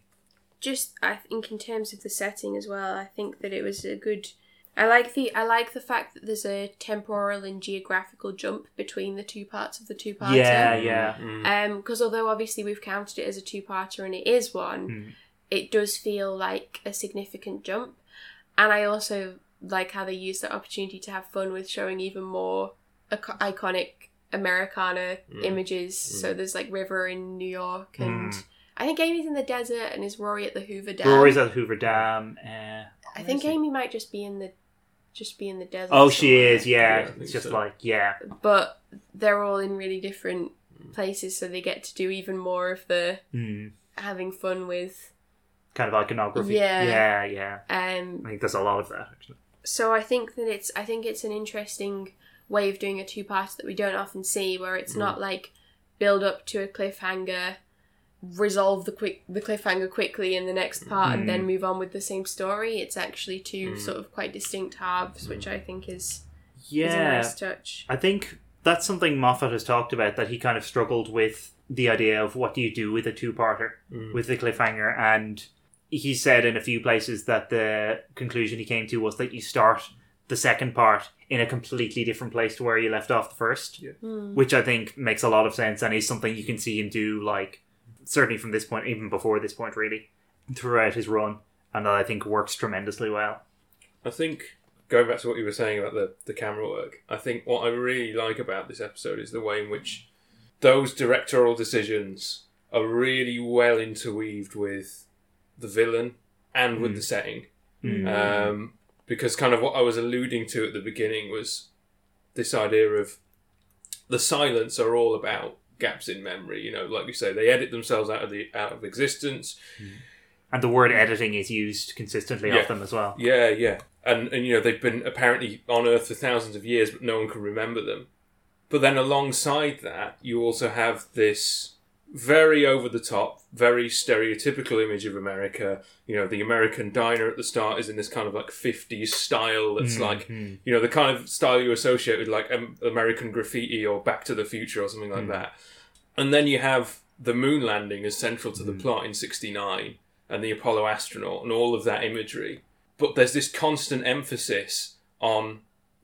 just I think in terms of the setting as well, I think that it was a good. I like the I like the fact that there's a temporal and geographical jump between the two parts of the two parter. Yeah, yeah. Um, because although obviously we've counted it as a two-parter and it is one, Hmm. it does feel like a significant jump. And I also like how they use the opportunity to have fun with showing even more ico- iconic Americana images. So there's like River in New York, and I think Amy's in the desert, and is Rory at the Hoover Dam. Rory's at the Hoover Dam. Uh, I think Amy might just be in the just be in the desert. Oh, she somewhere. is. Yeah, Yeah, it's just so. like yeah. But they're all in really different places, so they get to do even more of the Mm. having fun with. Kind of iconography. Yeah. yeah, yeah. Um, I think there's a lot of that actually. so I think that it's I think it's an interesting way of doing a two part that we don't often see, where it's mm. not like build up to a cliffhanger, resolve the quick the cliffhanger quickly in the next part, and then mm. move on with the same story. It's actually two mm. sort of quite distinct halves, which I think is is a Yeah, nice touch. I think that's something Moffat has talked about that he kind of struggled with the idea of what do you do with a two-parter with the cliffhanger, and he said in a few places that the conclusion he came to was that you start the second part in a completely different place to where you left off the first, hmm. which I think makes a lot of sense and is something you can see him do like certainly from this point, even before this point, really throughout his run, and that I think works tremendously well. I think going back to what you were saying about the, the camera work, I think what I really like about this episode is the way in which those directorial decisions are really well interweaved with the villain and with hmm. the setting. Hmm. Um, because kind of what I was alluding to at the beginning was this idea of the silence are all about gaps in memory. You know, like you say, they edit themselves out of the out of existence. Mm. And the word editing is used consistently Yeah. of them as well. Yeah, yeah. And and you know, they've been apparently on Earth for thousands of years, but no one can remember them. But then alongside that, you also have this very over the top, very stereotypical image of America. You know, the American diner at the start is in this kind of like 50s style that's hmm, like, hmm. you know, the kind of style you associate with like um, American graffiti or Back to the Future or something like hmm. that. And then you have the moon landing as central to the plot in 69 and the Apollo astronaut and all of that imagery. But there's this constant emphasis on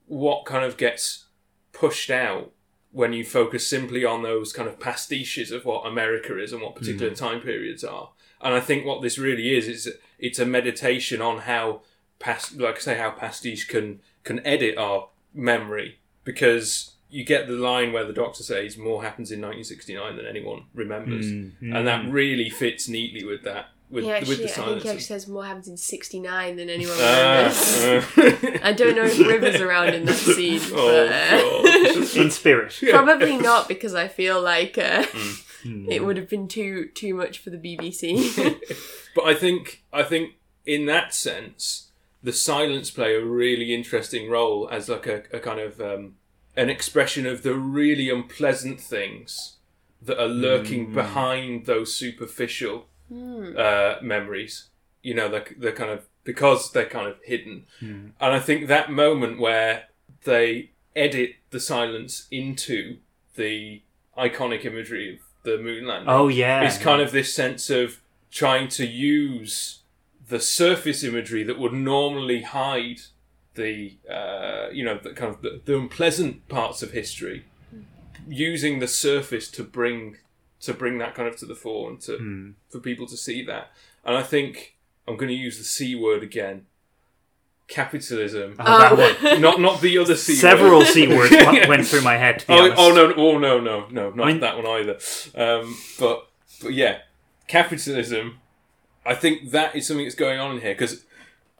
what kind of gets pushed out when you focus simply on those kind of pastiches of what America is and what particular mm. time periods are. And I think what this really is is it's a meditation on how past, like I say, how pastiche can can edit our memory. Because you get the line where the doctor says more happens in 1969 than anyone remembers, mm. and that mm. really fits neatly with that with, Yeah, with actually, the I think silence. he actually says more happens in '69 than anyone Ah, remembers. uh, I don't know if River's around in that scene, but oh, uh, In spirit. probably not because I feel like uh, Hmm. it would have been too too much for the BBC. But I think I think in that sense, the silence play a really interesting role as like a, a kind of um, an expression of the really unpleasant things that are lurking behind those superficial uh, memories. You know, they're, they're kind of because they're kind of hidden, and I think that moment where they edit the silence into the iconic imagery of the moon landing Oh yeah. it's kind of this sense of trying to use the surface imagery that would normally hide the uh, you know the kind of the, the unpleasant parts of history using the surface to bring to bring that kind of to the fore and to for people to see that and i think i'm going to use the c word again capitalism Oh, that one. not not the other c word Several c words w- went through my head. To be Oh, honest. oh no, oh no, no, no, not I mean- that one either. Um, but but yeah, capitalism. I think that is something that's going on in here because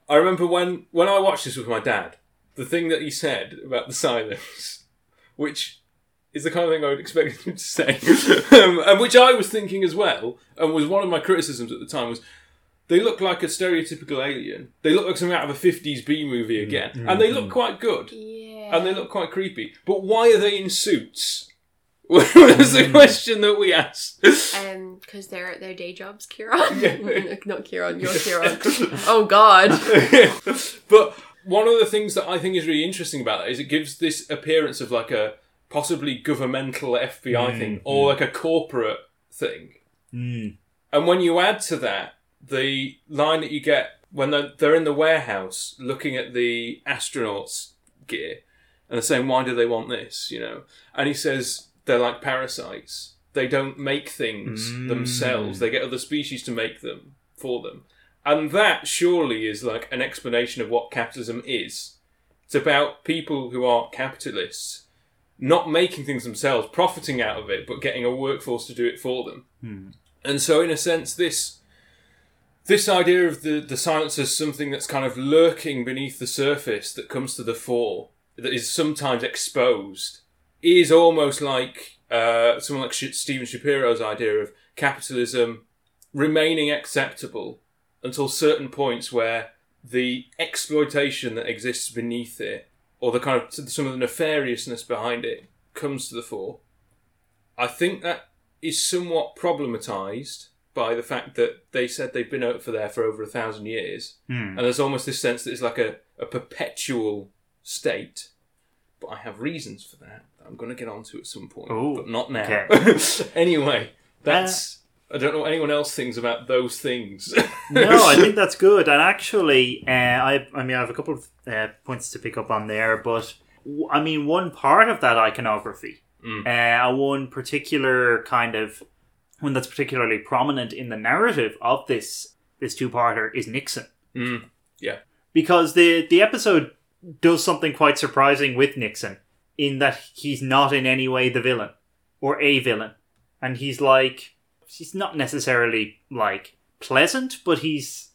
I remember when when I watched this with my dad, the thing that he said about the silence, which is the kind of thing I would expect him to say, um, and which I was thinking as well, and was one of my criticisms at the time was. They look like a stereotypical alien. They look like something out of a 50s B movie again. And they look quite good yeah. and they look quite creepy. But why are they in suits? was the question that we asked. Um, because they're at their day jobs, Kieran. Not Kieran, you're Kieran. oh God. but one of the things that I think is really interesting about that is it gives this appearance of like a possibly governmental FBI hmm, thing hmm. or like a corporate thing. Mm. And when you add to that the line that you get when they're, they're in the warehouse looking at the astronauts' gear and they're saying, why do they want this? You know, and he says they're like parasites. They don't make things hmm. themselves. They get other species to make them for them. And that surely is like an explanation of what capitalism is. It's about people who are capitalists not making things themselves, profiting out of it, but getting a workforce to do it for them. And so, in a sense, this this idea of the the silence as something that's kind of lurking beneath the surface that comes to the fore, that is sometimes exposed, is almost like uh, someone like Sh- Stephen Shapiro's idea of capitalism remaining acceptable until certain points where the exploitation that exists beneath it, or the kind of some of the nefariousness behind it, comes to the fore. I think that is somewhat problematized by the fact that they said they've been out for there for over a thousand years, Hmm. and there's almost this sense that it's like a, a perpetual state. But I have reasons for that. that I'm going to get onto at some point, Ooh, but not now. okay. anyway, that's. I don't know what anyone else thinks about those things. no, I think that's good. And actually, uh, I, I mean, I have a couple of uh, points to pick up on there, but w- I mean, one part of that iconography, uh, one particular kind of one that's particularly prominent in the narrative of this this two parter is Nixon, Mm, yeah. because the the episode does something quite surprising with Nixon in that he's not in any way the villain or a villain, and he's like he's not necessarily like pleasant, but he's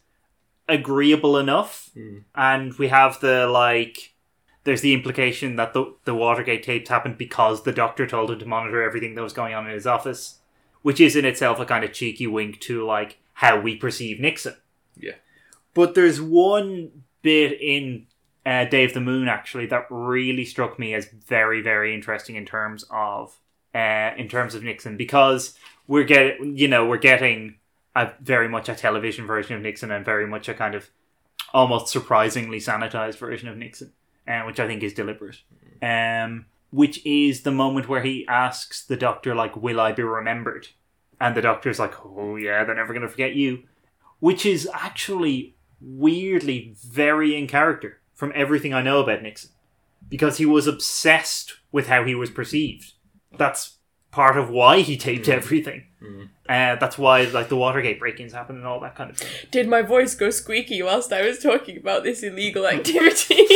agreeable enough. And we have the like there's the implication that the the Watergate tapes happened because the doctor told him to monitor everything that was going on in his office, which is in itself a kind of cheeky wink to like how we perceive Nixon. Yeah. But there's one bit in uh, of the Moon actually that really struck me as very very interesting in terms of uh, in terms of Nixon because we're getting you know we're getting a very much a television version of Nixon and very much a kind of almost surprisingly sanitized version of Nixon, uh, which I think is deliberate. Um, which is the moment where he asks the doctor like, "Will I be remembered?" And the doctor's like, "Oh yeah, they're never going to forget you," which is actually weirdly very in character from everything I know about Nixon, because he was obsessed with how he was perceived. That's part of why he taped everything. Uh, that's why like the Watergate break-ins happened and all that kind of thing. Did my voice go squeaky whilst I was talking about this illegal activity?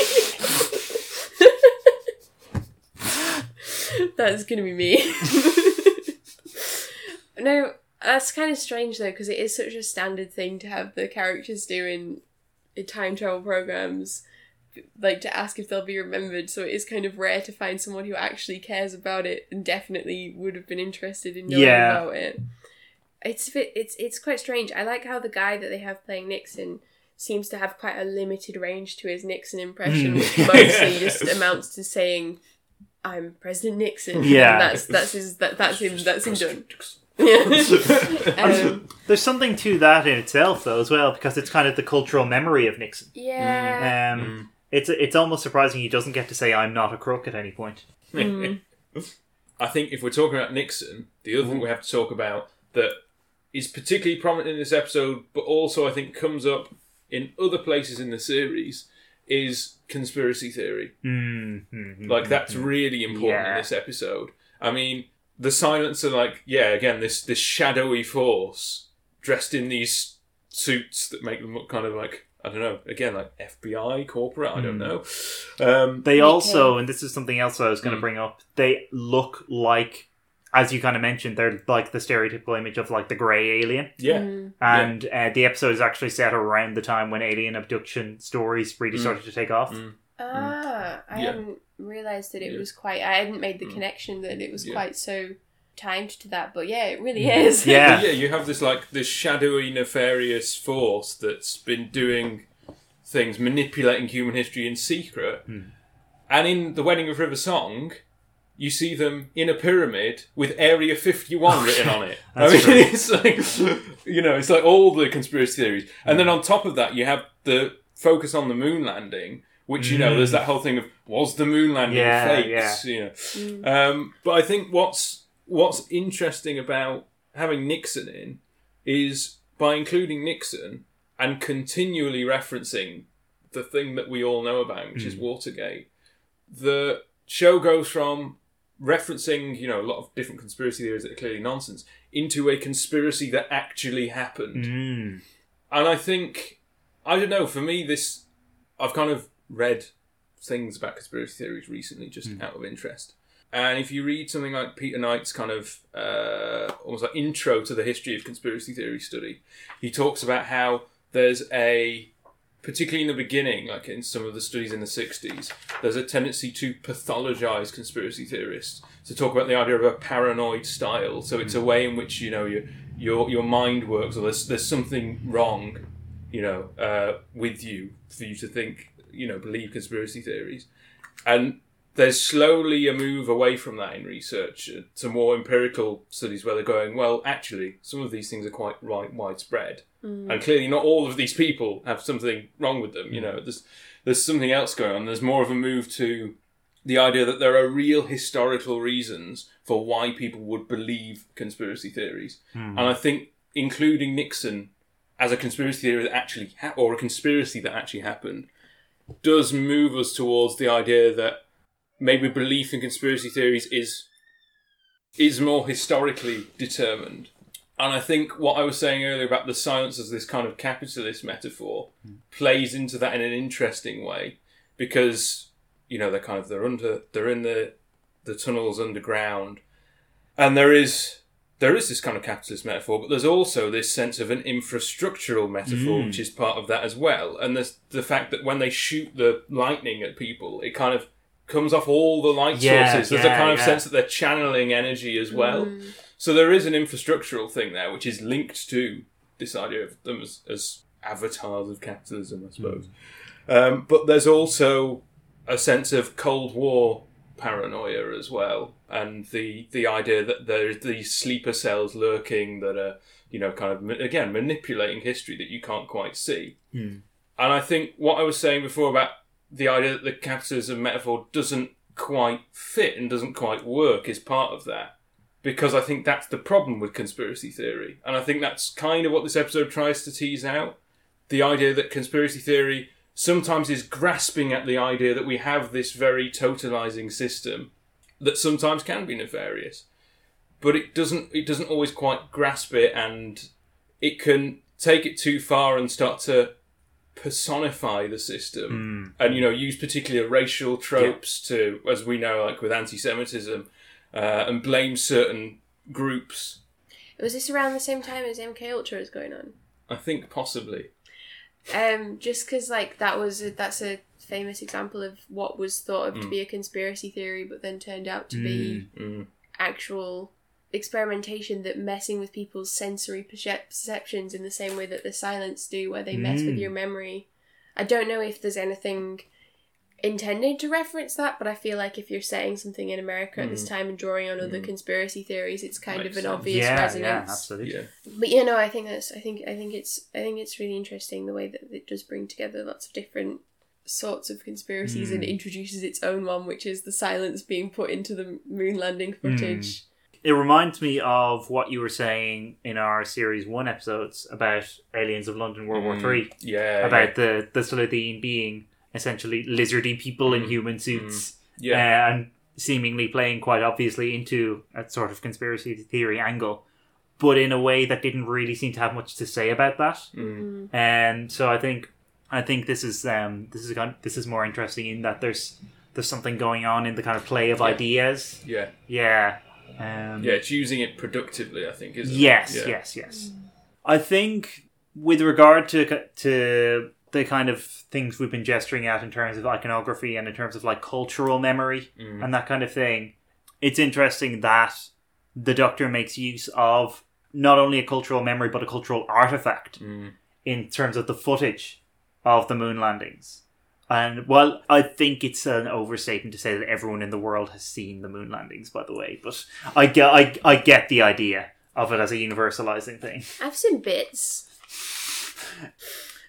That's gonna be me. no, that's kind of strange though, because it is such a standard thing to have the characters do in, in time travel programs, like to ask if they'll be remembered. So it is kind of rare to find someone who actually cares about it and definitely would have been interested in knowing Yeah. about it. It's it's it's quite strange. I like how the guy that they have playing Nixon seems to have quite a limited range to his Nixon impression, which mostly just amounts to saying, "I'm President Nixon." Yeah. And that's that's his that, that's him that's him done. Yeah. um, There's something to that in itself, though, as well, because it's kind of the cultural memory of Nixon. yeah. Um, It's it's almost surprising he doesn't get to say "I'm not a crook" at any point. I think if we're talking about Nixon, the other thing we have to talk about that is particularly prominent in this episode, but also I think comes up in other places in the series, is conspiracy theory. Mm-hmm. Like that's really important in this episode. I mean, the silencer, like yeah, again this this shadowy force dressed in these suits that make them look kind of like I don't know, again like FBI corporate. I don't know. Um, They also, too. and this is something else I was going to Mm. bring up. They look like, as you kind of mentioned, they're like the stereotypical image of like the grey alien. yeah, Mm. And uh, the episode is actually set around the time when alien abduction stories really Mm. started to take off. Mm. Ah, I Yeah. hadn't realised that it Yeah. was quite. I hadn't made the Mm. connection that it was Yeah. quite so timed to that, but yeah, it really mm. is. Yeah. But yeah, you have this like this shadowy, nefarious force that's been doing things, manipulating human history in secret. Hmm. And in the Wedding of River Song, you see them in a pyramid with Area Fifty One written on it. I That's mean, it's like you know, it's like all the conspiracy theories, and then hmm. on top of that, you have the focus on the moon landing. Which you know, there's hmm. that whole thing of was the moon landing Yeah, fakes? You know, mm. um, but I think what's what's interesting about having Nixon in is by including Nixon and continually referencing the thing that we all know about, which is Watergate. The show goes from referencing, you know, a lot of different conspiracy theories that are clearly nonsense into a conspiracy that actually happened. Mm. And I think, I don't know, for me, this, I've kind of read things about conspiracy theories recently just out of interest. And if you read something like Peter Knight's kind of uh, almost like intro to the history of conspiracy theory study, he talks about how there's a particularly in the beginning, like in some of the studies in the 60s, there's a tendency to pathologize conspiracy theorists, to talk about the idea of a paranoid style. So it's a way in which, you know, your, your, your mind works, or there's, there's something wrong, you know, uh, with you for you to think, you know, believe conspiracy theories. And there's slowly a move away from that in research uh, to more empirical studies where they're going, well, actually, some of these things are quite right, widespread. And clearly, not all of these people have something wrong with them. You know, there's, there's something else going on. There's more of a move to the idea that there are real historical reasons for why people would believe conspiracy theories. And I think including Nixon as a conspiracy theory that actually, ha- or a conspiracy that actually happened, does move us towards the idea that maybe belief in conspiracy theories is is more historically determined. And I think what I was saying earlier about the silence as this kind of capitalist metaphor plays into that in an interesting way because you know they're kind of they're under they're in the the tunnels underground. And there is there is this kind of capitalist metaphor but there's also this sense of an infrastructural metaphor mm. which is part of that as well. And there's the fact that when they shoot the lightning at people it kind of comes off all the light Yeah, sources. There's a kind of yeah. sense that they're channeling energy as well. So there is an infrastructural thing there which is linked to this idea of them as, as avatars of capitalism i suppose. Um, but there's also a sense of Cold War paranoia as well, and the the idea that there's these sleeper cells lurking that are you know kind of again manipulating history that you can't quite see. And I think what I was saying before about the idea that the capitalism metaphor doesn't quite fit and doesn't quite work is part of that. Because I think that's the problem with conspiracy theory. And I think that's kind of what this episode tries to tease out. The idea that conspiracy theory sometimes is grasping at the idea that we have this very totalizing system that sometimes can be nefarious but it doesn't it doesn't always quite grasp it and it can take it too far and start to personify the system and you know use particular racial tropes to as we know like with anti-semitism uh, and blame certain groups Was this around the same time as MK Ultra was going on? i think possibly Um, just because like that was a, that's a famous example of what was thought of to Mm. be a conspiracy theory, but then turned out to be Mm. actual experimentation that messing with people's sensory perceptions in the same way that the silence do, where they mess with Mm. your memory. I don't know if there's anything intended to reference that, but I feel like if you're setting something in America at this time and drawing on other conspiracy theories, it's kind Mm. Makes of an sense. obvious yeah, resonance. yeah, absolutely. yeah But you know, I think that's I think I think it's I think it's really interesting the way that it does bring together lots of different sorts of conspiracies and introduces its own one, which is the silence being put into the moon landing footage. It reminds me of what you were saying in our series one episodes about aliens of London World War Mm. Three, yeah about the the Slitheen being essentially lizardy people in human suits, yeah uh, and seemingly playing quite obviously into a sort of conspiracy theory angle, but in a way that didn't really seem to have much to say about that. Mm. And so I think I think this is um this is kind this is more interesting in that there's there's something going on in the kind of play of Yeah. ideas. yeah Yeah. Um, yeah it's using it productively i think isn't Yes, it yeah. yes, yes. I think with regard to to the kind of things we've been gesturing at in terms of iconography and in terms of like cultural memory Mm. and that kind of thing, it's interesting that the Doctor makes use of not only a cultural memory but a cultural artifact Mm. in terms of the footage of the moon landings. And well, I think it's an overstatement to say that everyone in the world has seen the moon landings, by the way. But I get, I, I get the idea of it as a universalizing thing. I've seen bits.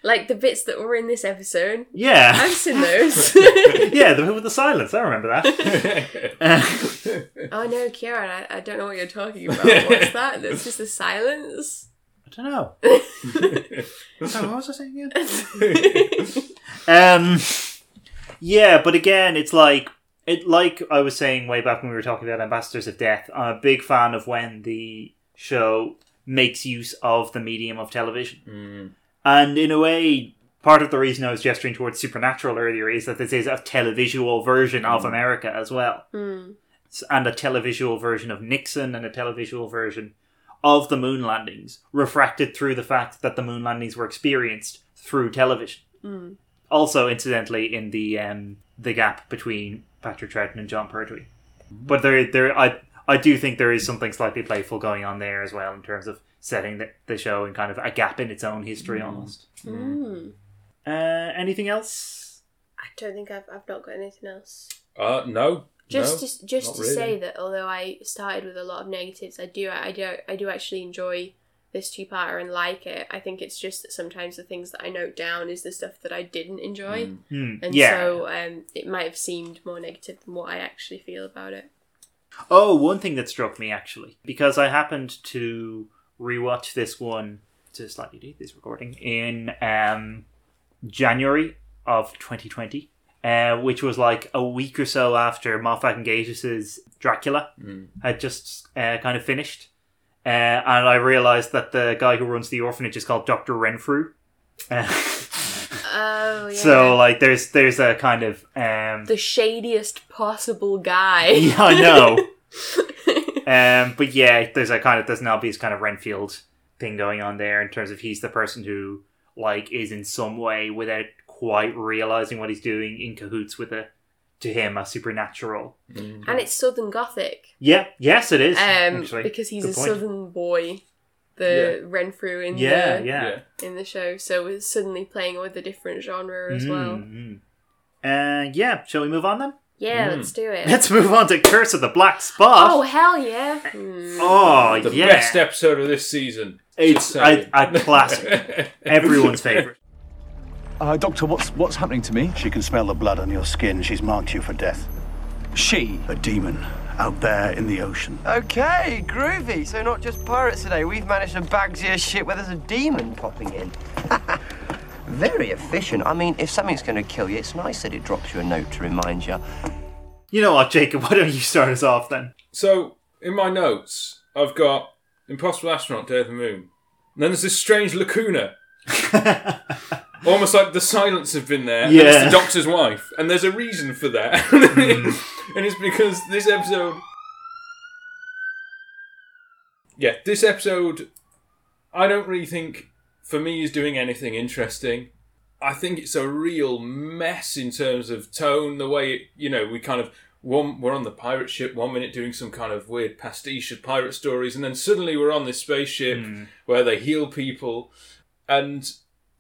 Like the bits that were in this episode. Yeah, I've seen those. yeah, the with the silence. I remember that. Uh, oh no, Kieran, I, I don't know what you're talking about. What's that? That's just the silence. I don't know. Sorry, what was I saying again? Um, yeah, but again, it's like it. Like I was saying way back when we were talking about Ambassadors of Death. I'm a big fan of when the show makes use of the medium of television, Mm. and in a way, part of the reason I was gesturing towards Supernatural earlier is that this is a televisual version of America as well. Hmm. and a televisual version of Nixon and a televisual version of the moon landings, refracted through the fact that the moon landings were experienced through television. Also, incidentally, in the um, the gap between Patrick Troughton and Jon Pertwee, but there, there, I, I do think there is something slightly playful going on there as well in terms of setting the, the show in kind of a gap in its own history, almost. Mm. Uh, anything else? I don't think I've, I've not got anything else. Uh, no. Just no, to, just to really. say that although I started with a lot of negatives, I do I do I do actually enjoy this two parter and like it. I think it's just that sometimes the things that I note down is the stuff that I didn't enjoy, Hmm, and yeah. so um, it might have seemed more negative than what I actually feel about it. Oh, one thing that struck me actually, because I happened to rewatch this one to slightly date this recording in um, January of 2020, uh, which was like a week or so after Moffat and Gatiss's Dracula had just uh, kind of finished. Uh, and I realized that the guy who runs the orphanage is called Dr. Renfrew. Uh, Oh yeah. So, like, there's there's a kind of um, the shadiest possible guy. yeah, I know. um, but yeah, there's a kind of there's an obvious kind of Renfield thing going on there in terms of he's the person who like is in some way without quite realizing what he's doing in cahoots with a to him a supernatural. and it's Southern Gothic. Yeah, yes, it is. Um, actually. because he's Good a point. Southern boy, the Renfrew in Yeah, the yeah. in the show. So we're suddenly playing with a different genre as well. Mm, mm. Uh, yeah, shall we move on then? Yeah, Mm. let's do it. Let's move on to Curse of the Black Spot. oh hell yeah! Hmm. Oh, The yeah. best episode of this season. It's a, a classic. Everyone's favorite. Uh, doctor, what's what's happening to me? She can smell the blood on your skin. She's marked you for death. She. A demon out there in the ocean. Okay, groovy. So not just pirates today. We've managed to bagsy a ship where there's a demon popping in. Very efficient. I mean, if something's going to kill you, it's nice that it drops you a note to remind you. You know what, Jacob? Why don't you start us off then? So, in my notes, I've got Impossible Astronaut, Day of the Moon. And then there's this strange lacuna. Almost like the silence have been there. Yeah. it's the doctor's wife. And there's a reason for that. Mm. and it's because this episode. Yeah, this episode, I don't really think, for me, is doing anything interesting. I think it's a real mess in terms of tone, the way, it, you know, we kind of. One, we're on the pirate ship one minute doing some kind of weird pastiche of pirate stories, and then suddenly we're on this spaceship mm. where they heal people, and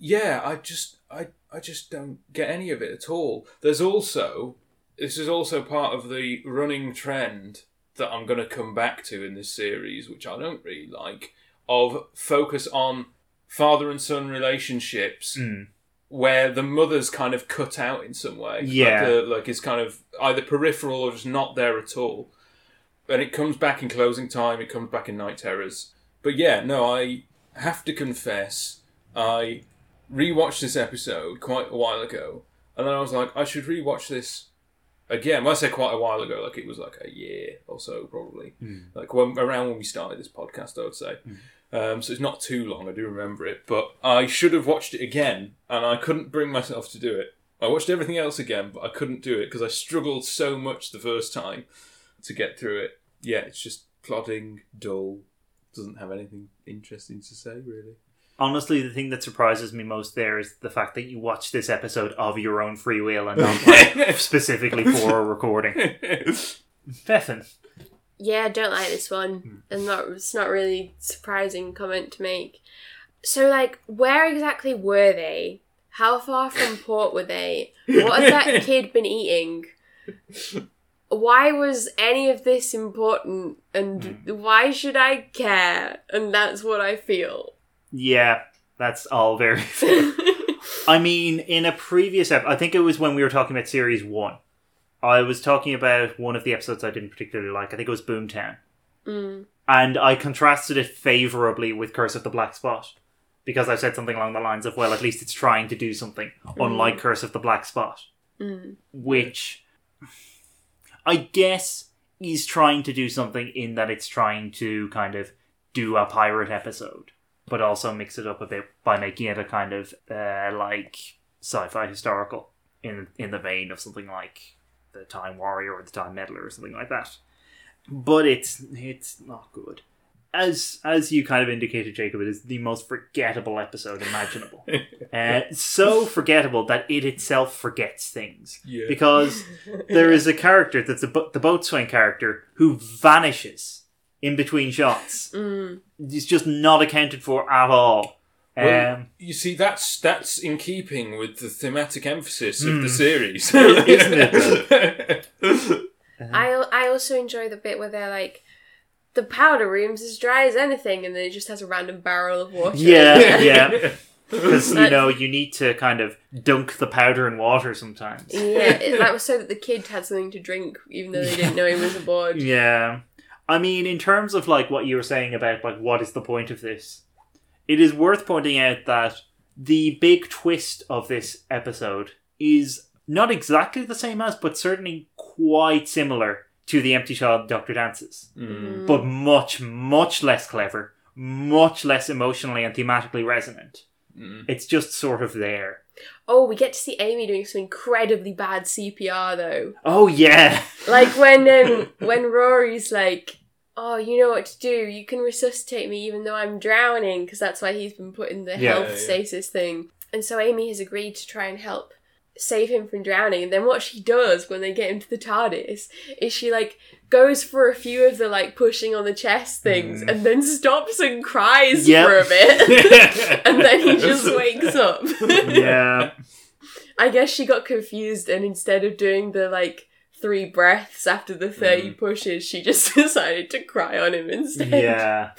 yeah, I just I I just don't get any of it at all. There's also this is also part of the running trend that I'm going to come back to in this series, which I don't really like, of focus on father and son relationships hmm. where the mother's kind of cut out in some way. Yeah. Like, the, like it's kind of either peripheral or just not there at all. And it comes back in closing time, it comes back in night terrors. But yeah, no, I have to confess, I rewatched this episode quite a while ago, and then I was like, I should rewatch this again. When I say quite a while ago, like it was like a year or so, probably. Like when, around when we started this podcast, I would say. Um, so it's not too long. I do remember it, but I should have watched it again, and I couldn't bring myself to do it. I watched everything else again, but I couldn't do it because I struggled so much the first time to get through it. Yeah, it's just plodding, dull, doesn't have anything interesting to say really. Honestly, the thing that surprises me most there is the fact that you watched this episode of your own free will and not like, specifically for a recording. Bethan. Yeah, I don't like this one, and not it's not really surprising comment to make. So, like, where exactly were they? How far from port were they? What had that kid been eating? Why was any of this important? And hmm. why should I care? And that's what I feel. Yeah, that's all very fair. I mean, in a previous episode, I think it was when we were talking about series one. I was talking about one of the episodes I didn't particularly like. I think it was Boomtown. Mm. And I contrasted it favorably with Curse of the Black Spot. Because I said something along the lines of, well, at least it's trying to do something, mm. unlike Curse of the Black Spot. Mm. Which I guess is trying to do something in that it's trying to kind of do a pirate episode, but also mix it up a bit by making it a kind of uh, like sci-fi historical in in the vein of something like the Time Warrior or the Time Meddler or something like that. but it's it's not good. As as you kind of indicated, Jacob, it is the most forgettable episode imaginable. uh, so forgettable that it itself forgets things. Yeah. Because there is a character that's a bo- the boatswain character who vanishes in between shots. Mm. He's just not accounted for at all. Well, Um, you see, that's that's in keeping with the thematic emphasis of Hmm. the series, Isn't it, I I also enjoy the bit where they're like, the powder room's as dry as anything, and then it just has a random barrel of water. yeah, yeah. Because you know you need to kind of dunk the powder in water sometimes. yeah. That was so that the kid had something to drink, even though they didn't know he was aboard. Yeah. I mean, in terms of like what you were saying about like what is the point of this, it is worth pointing out that the big twist of this episode is not exactly the same as, but certainly quite similar to the Empty Child Doctor Dances, Mm. but much much less clever, much less emotionally and thematically resonant. Mm. It's just sort of there. Oh, we get to see Amy doing some incredibly bad CPR though. Oh yeah, Like when um, when Rory's like, "Oh, you know what to do. You can resuscitate me even though I'm drowning," because that's why he's been put in the Yeah, health yeah. stasis thing. And so Amy has agreed to try and help save him from drowning. And then what she does when they get him to the TARDIS is she like goes for a few of the like pushing on the chest things, Mm. and then stops and cries Yep. for a bit. and then he just wakes up. yeah. I guess she got confused and instead of doing the like three breaths after the 30 pushes, she just decided to cry on him instead. Yeah.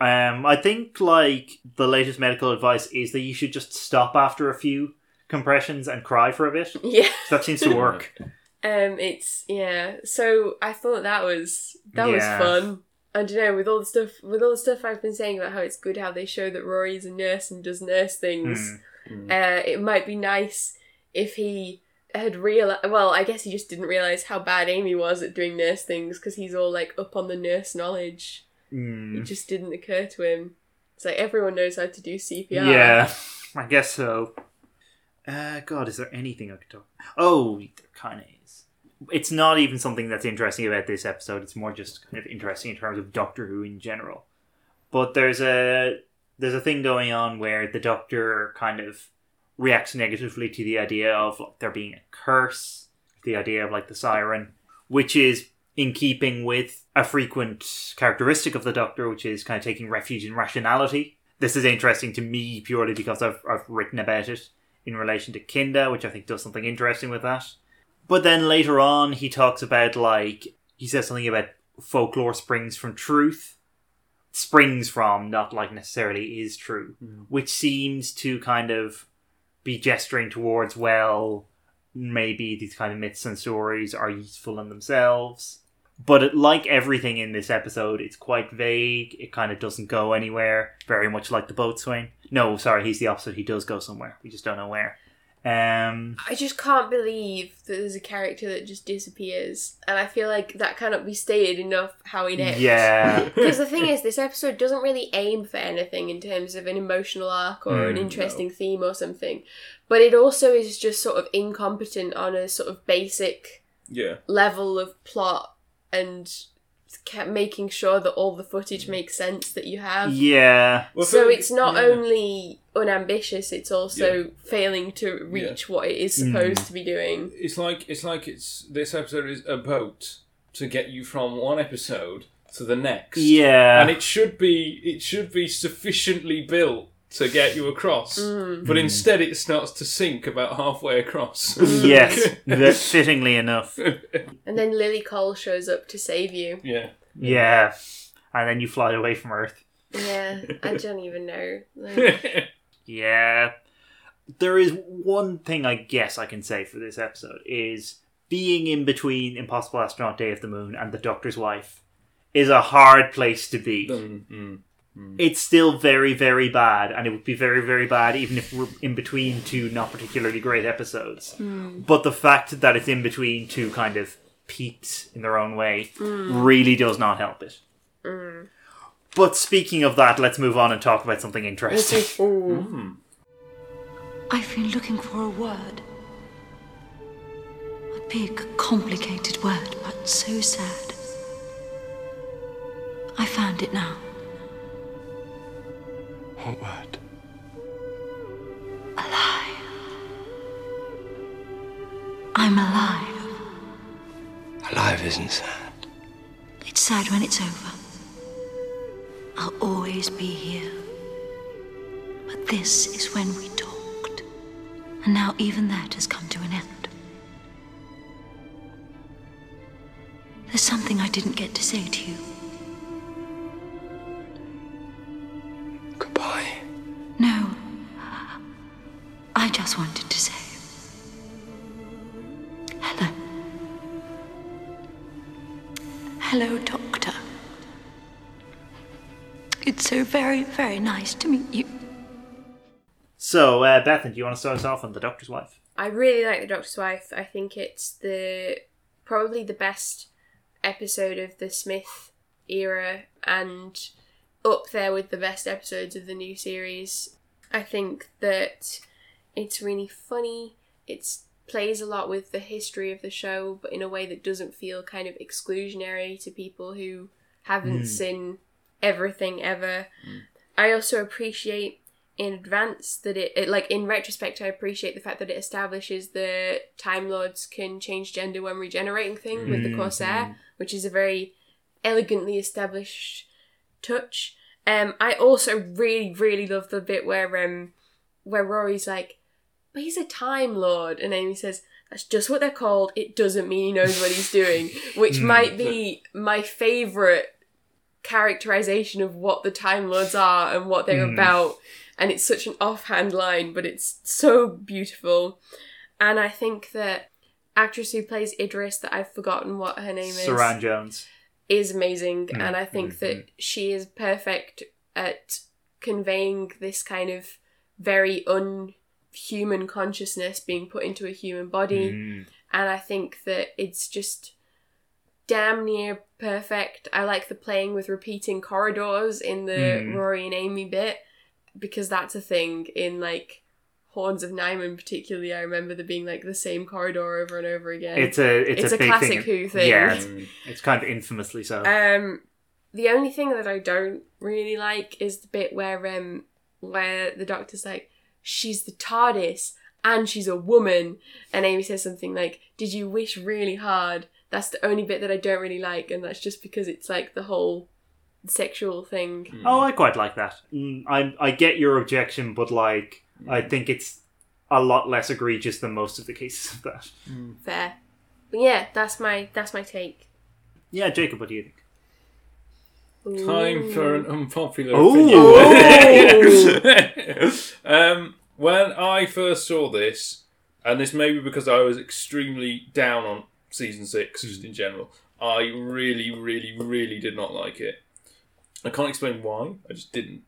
Um, I think like the latest medical advice is that you should just stop after a few compressions and cry for a bit. Yeah. That seems to work. Um it's yeah. So I thought that was that was fun. I don't know, with all the stuff with all the stuff I've been saying about how it's good how they show that Rory's a nurse and does nurse things. Hmm. Uh it might be nice if he had realized well, I guess he just didn't realize how bad Amy was at doing nurse things because he's all like up on the nurse knowledge. Hmm. It just didn't occur to him. It's like everyone knows how to do CPR. Yeah, I guess so. Uh, God, is there anything I could talk? Oh, there kind of is. It's not even something that's interesting about this episode. It's more just kind of interesting in terms of Doctor Who in general. But there's a there's a thing going on where the Doctor kind of reacts negatively to the idea of like, there being a curse, the idea of like the siren, which is in keeping with a frequent characteristic of the Doctor, which is kind of taking refuge in rationality. This is interesting to me purely because I've, I've written about it in relation to Kinda, which I think does something interesting with that. But then later on, he talks about, like, he says something about folklore springs from truth. Springs from, not like necessarily is true, hmm. which seems to kind of be gesturing towards, well, maybe these kind of myths and stories are useful in themselves. But it, like everything in this episode, it's quite vague. It kind of doesn't go anywhere. Very much like the boatswain. No, sorry, he's the opposite. He does go somewhere. We just don't know where. Um, I just can't believe that there's a character that just disappears. And I feel like that cannot be stated enough how inept. yeah, Because the thing is, this episode doesn't really aim for anything in terms of an emotional arc or an Mm, interesting theme or something. But it also is just sort of incompetent on a sort of basic Yeah. level of plot and kept making sure that all the footage makes sense that you have. yeah, Well, so it's not yeah. only unambitious, it's also failing to reach what it is supposed Mm. to be doing. It's like it's like it's this episode is a boat to get you from one episode to the next. yeah. and it should be it should be sufficiently built to get you across, Mm. but instead it starts to sink about halfway across. yes, that fittingly enough. And then Lily Cole shows up to save you. yeah. Yeah, and then you fly away from Earth. Yeah, I don't even know. Like, Yeah. There is one thing I guess I can say for this episode is being in between Impossible Astronaut Day of the Moon and The Doctor's Wife is a hard place to be. Mm, mm. It's still very, very bad, and it would be very, very bad even if we're in between two not particularly great episodes. Mm. But the fact that it's in between two kind of peaks in their own way mm. really does not help it. Mm. But speaking of that, let's move on and talk about something interesting. ooh. I've been looking for a word. A big, complicated word, but so sad. I found it now. What word? Alive. I'm alive. Alive isn't sad. It's sad when it's over. I'll always be here. But this is when we talked. And now even that has come to an end. There's something I didn't get to say to you. Goodbye. No. I just wanted to say. Hello. Hello, Doctor. It's so very, very nice to meet you. So, uh, Bethan, do you want to start us off on the Doctor's Wife? I really like the Doctor's Wife. I think it's the probably the best episode of the Smith era and up there with the best episodes of the new series. I think that it's really funny. It plays a lot with the history of the show, but in a way that doesn't feel kind of exclusionary to people who haven't Mm. seen everything ever. I also appreciate in advance that it, it like in retrospect I appreciate the fact that it establishes the Time Lords can change gender when regenerating thing with the Mhm. Corsair, which is a very elegantly established touch. Um I also really, really love the bit where um where Rory's like, But he's a Time Lord and Amy says, That's just what they're called. It doesn't mean he knows what he's doing. Which Mm. might be my favourite characterization of what the Time Lords are and what they're Mm. about. And it's such an offhand line, but it's so beautiful. And I think that actress who plays Idris, that I've forgotten what her name is, Suranne Jones. Is amazing. Mm, And I think mm, that she is perfect at conveying this kind of very unhuman consciousness being put into a human body Mm. and I think that it's just damn near perfect. I like the playing with repeating corridors in the Mm. Rory and Amy bit because that's a thing in like Horns of Nimon particularly. I remember there being like the same corridor over and over again. It's a it's, It's a, a classic thing. Who thing. Yeah, it's, it's kind of infamously so. Um, the only thing that I don't really like is the bit where um where the doctor's like, she's the TARDIS and she's a woman, and Amy says something like, "Did you wish really hard?" That's the only bit that I don't really like, and that's just because it's like the whole sexual thing. Oh, I quite like that. Mm, I I get your objection, but like I think it's a lot less egregious than most of the cases of that. Fair, but yeah, that's my that's my take. Yeah, Jacob, what do you think? Time for an unpopular Ooh. opinion. um, when I first saw this, and this may be because I was extremely down on season six just in general, I really, really, really did not like it. I can't explain why. I just didn't.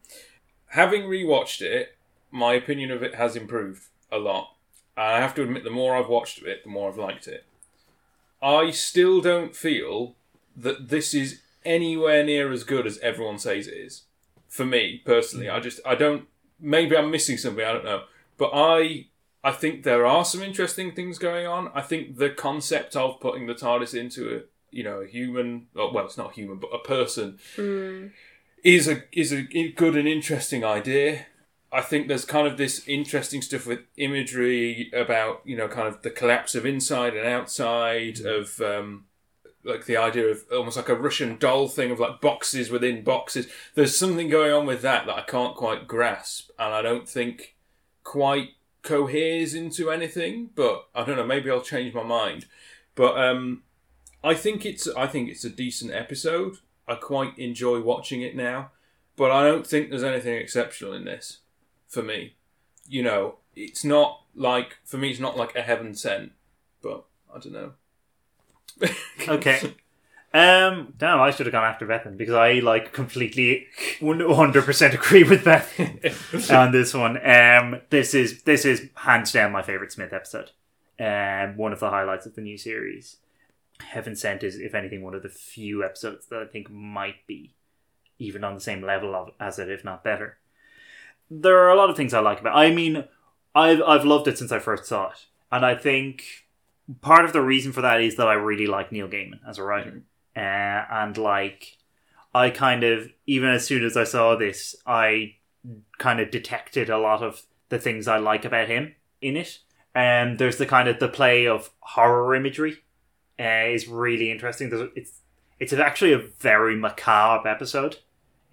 Having rewatched it, my opinion of it has improved a lot. And I have to admit, the more I've watched it, the more I've liked it. I still don't feel that this is anywhere near as good as everyone says it is. For me personally, I just I don't. Maybe I'm missing something. I don't know. But I I think there are some interesting things going on. I think the concept of putting the TARDIS into a you know a human, oh, well, it's not human, but a person Mm. is a is a good and interesting idea. I think there's kind of this interesting stuff with imagery about you know kind of the collapse of inside and outside of um, like the idea of almost like a Russian doll thing of like boxes within boxes. There's something going on with that that I can't quite grasp, and I don't think quite coheres into anything. But I don't know. Maybe I'll change my mind. But um, I think it's I think it's a decent episode. I quite enjoy watching it now, but I don't think there's anything exceptional in this for me. You know, it's not like for me. It's not like a heaven sent, but I don't know. Okay. Um, damn, I should have gone after Bethan because I like completely one hundred percent agree with Bethan on this one. Um, this is this is hands down my favorite Smith episode. Um, one of the highlights of the new series. Heaven Sent is, if anything, one of the few episodes that I think might be even on the same level of as it, if not better. There are a lot of things I like about. It. I mean, I've I've loved it since I first saw it, and I think part of the reason for that is that I really like Neil Gaiman as a writer, uh, and like I kind of even as soon as I saw this, I kind of detected a lot of the things I like about him in it. And there's the kind of the play of horror imagery uh, is really interesting. There's, it's it's actually a very macabre episode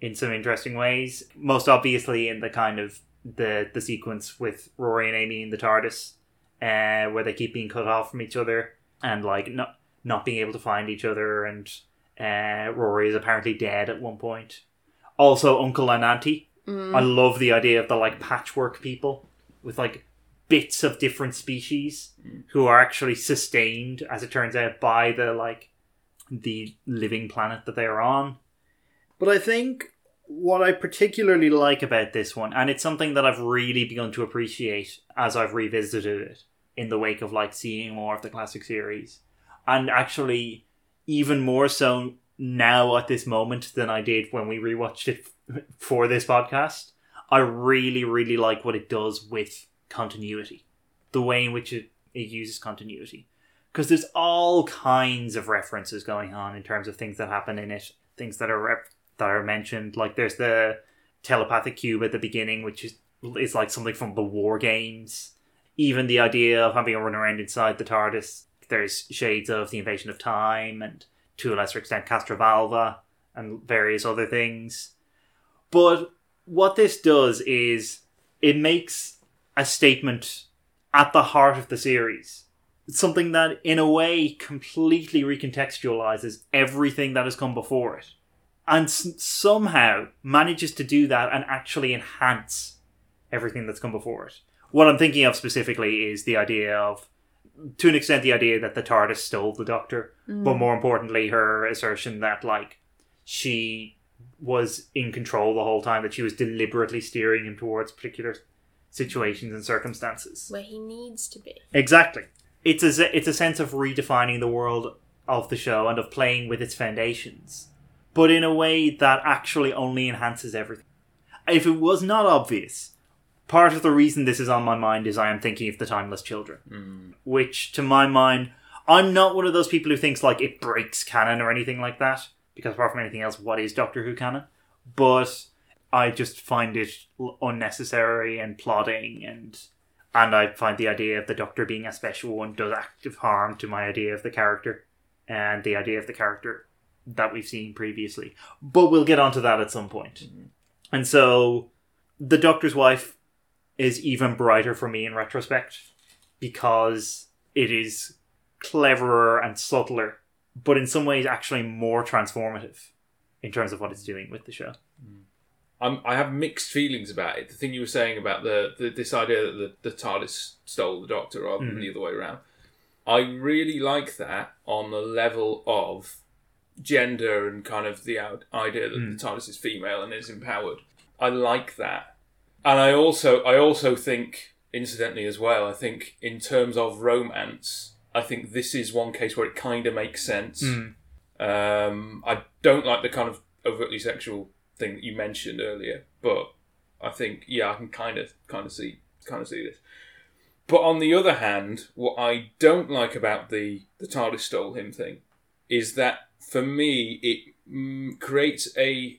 in some interesting ways. Most obviously in the kind of the the sequence with Rory and Amy in the TARDIS, uh, where they keep being cut off from each other and like not not being able to find each other, and uh, Rory is apparently dead at one point. Also, Uncle and Auntie. I love the idea of the like patchwork people with like bits of different species who are actually sustained, as it turns out, by the like the living planet that they are on. But I think what I particularly like about this one, and it's something that I've really begun to appreciate as I've revisited it in the wake of like seeing more of the classic series, and actually even more so now at this moment than I did when we rewatched it for this podcast. I really, really like what it does with continuity, the way in which it, it uses continuity. Because there's all kinds of references going on in terms of things that happen in it, things that are rep- that are mentioned. Like there's the telepathic cube at the beginning, which is is like something from the war games. Even the idea of having a run around inside the TARDIS. There's shades of the invasion of time, and to a lesser extent, Castrovalva, and various other things. But what this does is it makes a statement at the heart of the series. It's something that, in a way, completely recontextualizes everything that has come before it. And s- somehow manages to do that and actually enhance everything that's come before it. What I'm thinking of specifically is the idea of, to an extent, the idea that the TARDIS stole the Doctor, mm. but more importantly, her assertion that, like, she was in control the whole time, that she was deliberately steering him towards particular situations and circumstances. Where he needs to be. Exactly. It's a it's a sense of redefining the world of the show and of playing with its foundations, but in a way that actually only enhances everything. If it was not obvious, part of the reason this is on my mind is I am thinking of the Timeless Children, hmm. which to my mind, I'm not one of those people who thinks like it breaks canon or anything like that. Because apart from anything else, what is Doctor Who canon? But I just find it unnecessary and plodding and and I find the idea of the Doctor being a special one does active harm to my idea of the character and the idea of the character that we've seen previously. But we'll get onto that at some point. Mm-hmm. And so the Doctor's wife is even brighter for me in retrospect because it is cleverer and subtler, but in some ways actually more transformative in terms of what it's doing with the show. Mm. I'm, I have mixed feelings about it. The thing you were saying about the, the this idea that the, the TARDIS stole the Doctor rather than mm-hmm. the other way around, I really like that on the level of gender and kind of the out- idea that the TARDIS is female and is empowered. I like that, and I also I also think, incidentally as well, I think in terms of romance, I think this is one case where it kind of makes sense. Um, I don't like the kind of overtly sexual thing that you mentioned earlier, but I think yeah, I can kind of kind of see kind of see this. But on the other hand, what I don't like about the the TARDIS stole him thing is that for me it mm, creates a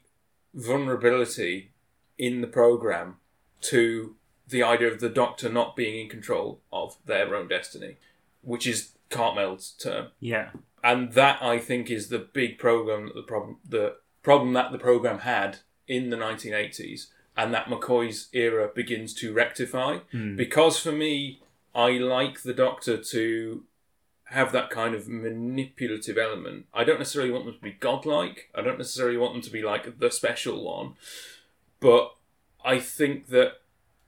vulnerability in the program to the idea of the Doctor not being in control of their own destiny, which is Cartmel's term. Yeah. and that I think is the big program that the problem the problem that the program had in the 1980s and that McCoy's era begins to rectify. Because for me I like the doctor to have that kind of manipulative element. I don't necessarily want them to be godlike. I don't necessarily want them to be like the special one. But I think that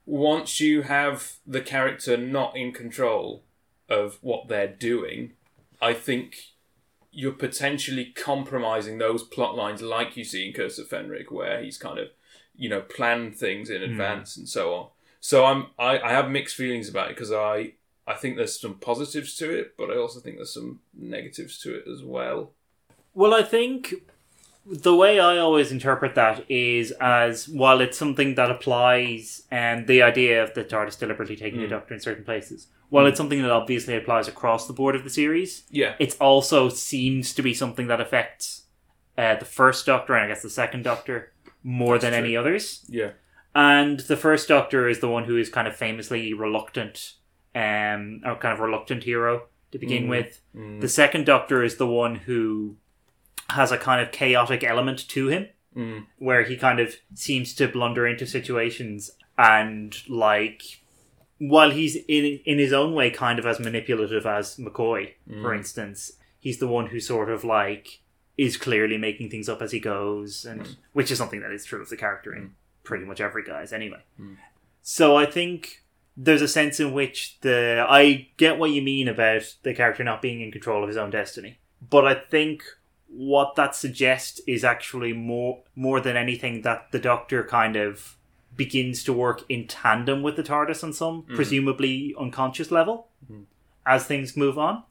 once you have the character not in control of what they're doing, I think you're potentially compromising those plot lines like you see in Curse of Fenric, where he's kind of, you know, planned things in hmm. advance and so on. So I'm I, I have mixed feelings about it because I I think there's some positives to it, but I also think there's some negatives to it as well. Well, I think the way I always interpret that is as while it's something that applies, and the idea of the TARDIS deliberately taking the hmm. Doctor in certain places, while hmm. it's something that obviously applies across the board of the series, Yeah. it also seems to be something that affects uh, the first Doctor and I guess the second Doctor more That's than true. any others. Yeah. And the first Doctor is the one who is kind of famously reluctant, um, or kind of reluctant hero to begin Mm. with. Mm. The second Doctor is the one who has a kind of chaotic element to him, Mm. where he kind of seems to blunder into situations and like. While he's in in his own way kind of as manipulative as McCoy, for Mm. instance, he's the one who sort of like is clearly making things up as he goes, and which is something that is true of the character in pretty much every guise anyway. So I think there's a sense in which the I get what you mean about the character not being in control of his own destiny, but I think what that suggests is actually more more than anything that the Doctor kind of begins to work in tandem with the TARDIS on some Mhm. presumably unconscious level Mhm. as things move on,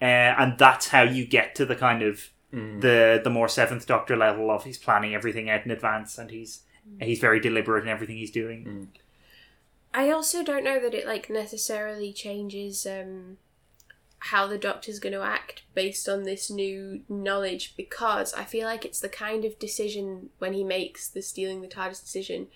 uh, and that's how you get to the kind of Mm. the the more Seventh Doctor level of he's planning everything out in advance and he's he's very deliberate in everything he's doing. I also don't know that it like necessarily changes um, how the doctor's going to act based on this new knowledge because I feel like it's the kind of decision when he makes the stealing the TARDIS decision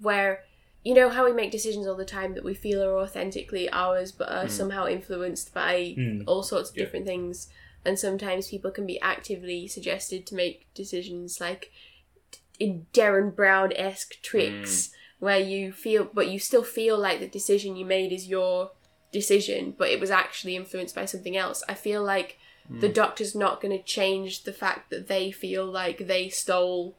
where you know how we make decisions all the time that we feel are authentically ours but are Mm. somehow influenced by Mm. all sorts of Yeah. different things and sometimes people can be actively suggested to make decisions like in Derren Brown esque tricks where you feel, but you still feel like the decision you made is your decision, but it was actually influenced by something else. I feel like the Mm. Doctor's not going to change the fact that they feel like they stole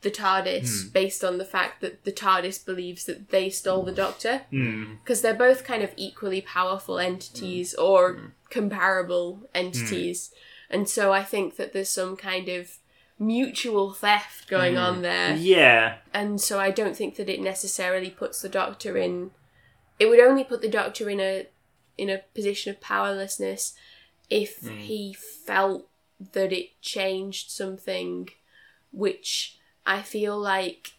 the TARDIS Mm. based on the fact that the TARDIS believes that they stole the Doctor. Mm. Because they're both kind of equally powerful entities or comparable entities. And so I think that there's some kind of mutual theft going Mm. on there. Yeah. And so I don't think that it necessarily puts the doctor in it would only put the doctor in a in a position of powerlessness if Mm. he felt that it changed something which I feel like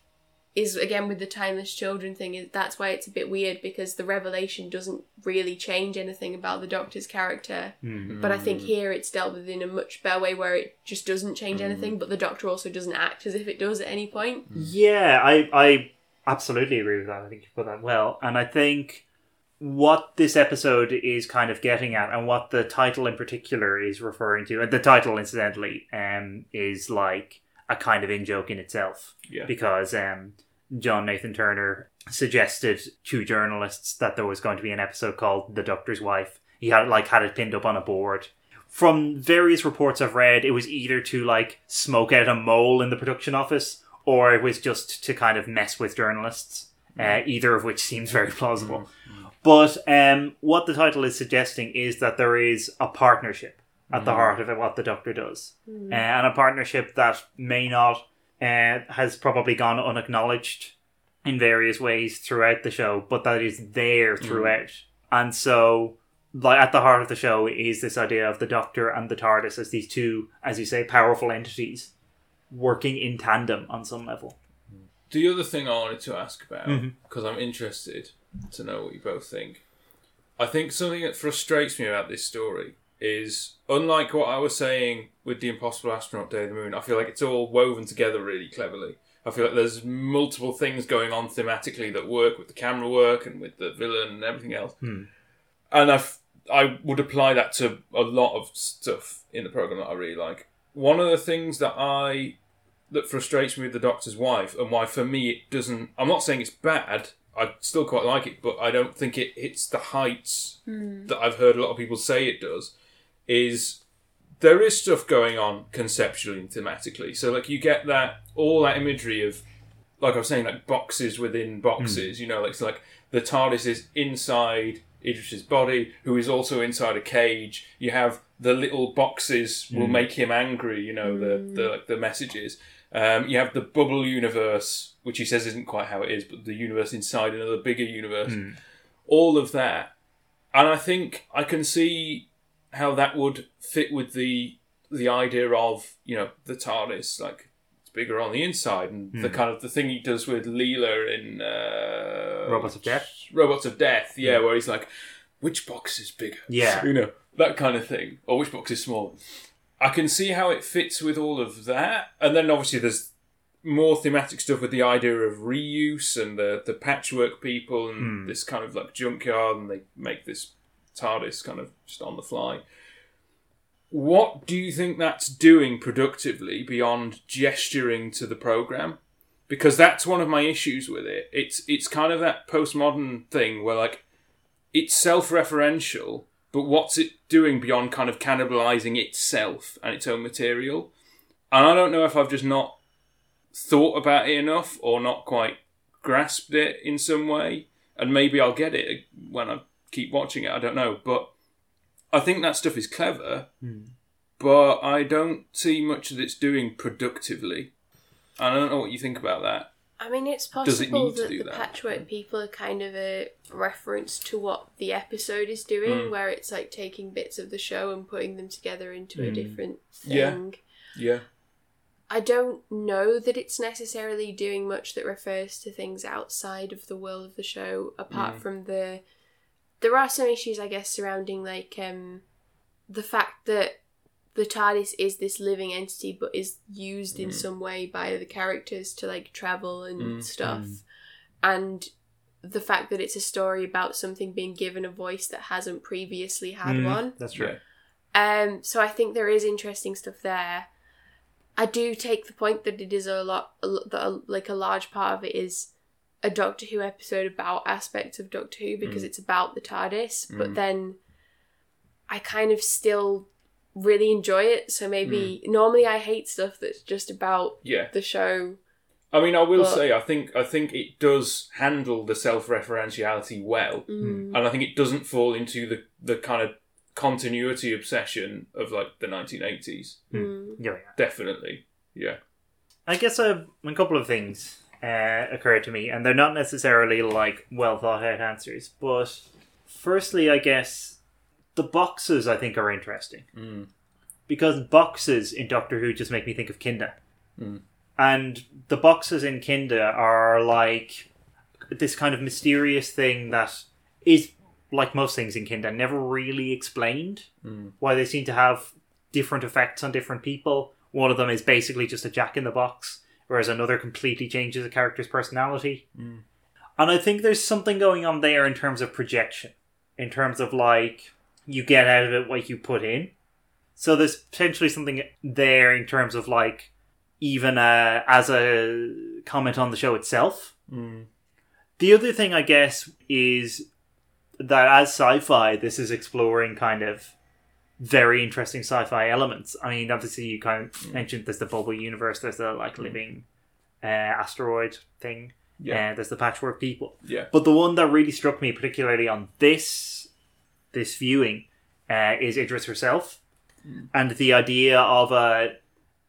is again with the timeless children thing is that's why it's a bit weird because the revelation doesn't really change anything about the doctor's character. Mm. but i think here it's dealt with in a much better way where it just doesn't change anything but the doctor also doesn't act as if it does at any point. Yeah, I I absolutely agree with that. I think you put that well, and I think what this episode is kind of getting at, and what the title in particular is referring to, and the title incidentally, um, is like a kind of in joke in itself. Yeah. Because um, John Nathan Turner suggested to journalists that there was going to be an episode called "The Doctor's Wife." He had like had it pinned up on a board. From various reports I've read, it was either to like smoke out a mole in the production office, or it was just to kind of mess with journalists. Uh, either of which seems very plausible. But um, what the title is suggesting is that there is a partnership at the Mm. heart of it, what the Doctor does, Mm. uh, and a partnership that may not uh, has probably gone unacknowledged in various ways throughout the show, but that is there throughout. And so, like at the heart of the show is this idea of the Doctor and the TARDIS as these two, as you say, powerful entities working in tandem on some level. The other thing I wanted to ask about, because I'm interested to know what you both think. I think something that frustrates me about this story is, unlike what I was saying with the Impossible Astronaut Day of the Moon, I feel like it's all woven together really cleverly. I feel like there's multiple things going on thematically that work with the camera work and with the villain and everything else. Hmm. And I, f- I would apply that to a lot of stuff in the program that I really like. One of the things that I that frustrates me with the Doctor's wife, and why for me it doesn't. I'm not saying it's bad. I still quite like it, but I don't think it hits the heights Hmm. that I've heard a lot of people say it does. Is there is stuff going on conceptually and thematically. So like you get that all that imagery of like I was saying, like boxes within boxes. You know, like it's like the TARDIS is inside Idris's body, who is also inside a cage. You have the little boxes will Mm. make him angry. You know, the the like the messages. Um, you have the bubble universe, which he says isn't quite how it is, but the universe inside another bigger universe. Mm. All of that, and I think I can see how that would fit with the the idea of you know the TARDIS, like it's bigger on the inside, and the Hmm. kind of the thing he does with Leela in uh, Robots of Death? Robots of Death, yeah, where he's like, which box is bigger? Yeah. you know that kind of thing, or which box is smaller. I can see how it fits with all of that, and then obviously there's more thematic stuff with the idea of reuse and the the patchwork people and this kind of like junkyard, and they make this TARDIS kind of just on the fly. What do you think that's doing productively beyond gesturing to the program? Because that's one of my issues with it. It's it's kind of that postmodern thing where like it's self-referential, but what's it doing beyond kind of cannibalizing itself and its own material? And I don't know if I've just not thought about it enough or not quite grasped it in some way. And maybe I'll get it when I keep watching it. I don't know, but I think that stuff is clever, but I don't see much that it's doing productively. And I don't know what you think about that. I mean, it's Does it possible need to that do the that? patchwork people are kind of a reference to what the episode is doing, Mm. where it's like taking bits of the show and putting them together into a Mm. different Yeah. thing. Yeah. I don't know that it's necessarily doing much that refers to things outside of the world of the show, apart Mm. from the. There are some issues, I guess, surrounding like um, the fact that the TARDIS is this living entity, but is used in Mm. some way by the characters to like travel and Mm. stuff, Mm. and the fact that it's a story about something being given a voice that hasn't previously had Mm, one. That's true. Um, so I think there is interesting stuff there. I do take the point that it is a lot, a, that a, like a large part of it is a Doctor Who episode about aspects of Doctor Who because Mm. it's about the TARDIS. But Mm. then I kind of still really enjoy it. So maybe Mm. normally I hate stuff that's just about Yeah. the show. I mean, I will But- say, I think I think it does handle the self-referentiality well, Mm. and I think it doesn't fall into the the kind of continuity obsession of like the 1980s. Mm. Yeah, yeah. Definitely, yeah. I guess a, a couple of things uh, occurred to me, and they're not necessarily like well thought out answers. But firstly, I guess the boxes I think are interesting Mm. because boxes in Doctor Who just make me think of Kinda, Mm. and the boxes in Kinda are like this kind of mysterious thing that is like most things in Kinda never really explained Mm. why they seem to have different effects on different people. One of them is basically just a jack in the box, whereas another completely changes a character's personality. Mm. And I think there's something going on there in terms of projection, in terms of like you get out of it what you put in. So there's potentially something there in terms of like even uh, as a comment on the show itself. Mm. The other thing, I guess, is that as sci-fi, this is exploring kind of very interesting sci-fi elements. I mean, obviously, you kind of mentioned there's the bubble universe, there's the like living uh, asteroid thing, Yeah. and there's the patchwork people. Yeah. But the one that really struck me, particularly on this this viewing, uh, is Idris herself, and the idea of a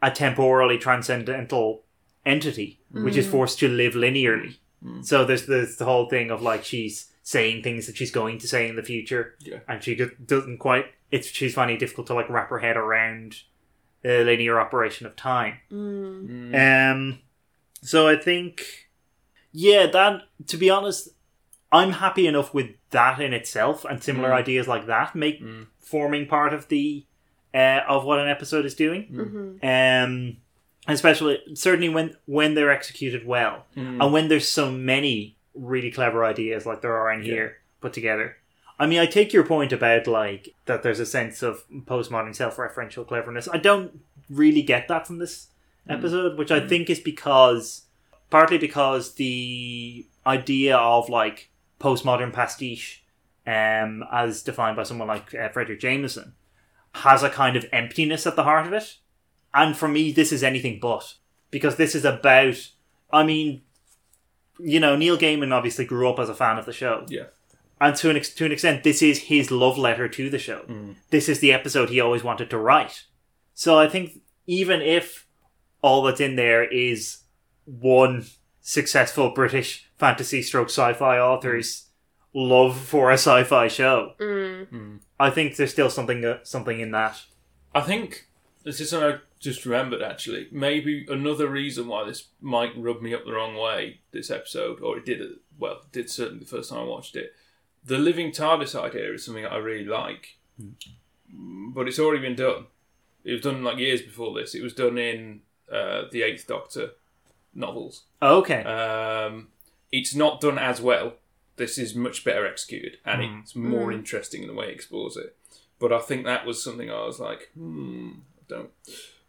a temporally transcendental entity which is Mm. forced to live linearly. Mm. So there's there's the whole thing of like she's saying things that she's going to say in the future, Yeah. and she just doesn't quite. It's she's finding it difficult to like wrap her head around the linear operation of time. Mm. Mm. Um, so I think, yeah, that to be honest, I'm happy enough with that in itself, and similar Mm. ideas like that make Mm. forming part of the uh, of what an episode is doing. Mhm. Um, especially certainly when when they're executed well, Mm. and when there's so many really clever ideas like there are in Yeah. here put together. I mean, I take your point about like that. There's a sense of postmodern self-referential cleverness. I don't really get that from this Mm. episode, which I think is because partly because the idea of like postmodern pastiche, um, as defined by someone like uh, Fredric Jameson, has a kind of emptiness at the heart of it. And for me, this is anything but because this is about. I mean, you know, Neil Gaiman obviously grew up as a fan of the show, Yeah. And to an ex- to an extent, this is his love letter to the show. Mm. This is the episode he always wanted to write. So I think even if all that's in there is one successful British fantasy stroke sci-fi author's love for a sci-fi show, Mm. Mm. I think there's still something uh, something in that. I think this is something I just remembered actually. Maybe another reason why this might rub me up the wrong way, this episode, or it did, well, it did certainly the first time I watched it. The living TARDIS idea is something I really like, but it's already been done. It was done like years before this. It was done in uh, the Eighth Doctor novels. Okay. Um, it's not done as well. This is much better executed, and Mm. it's more Mm. interesting in the way it explores it. But I think that was something I was like, hmm, I don't.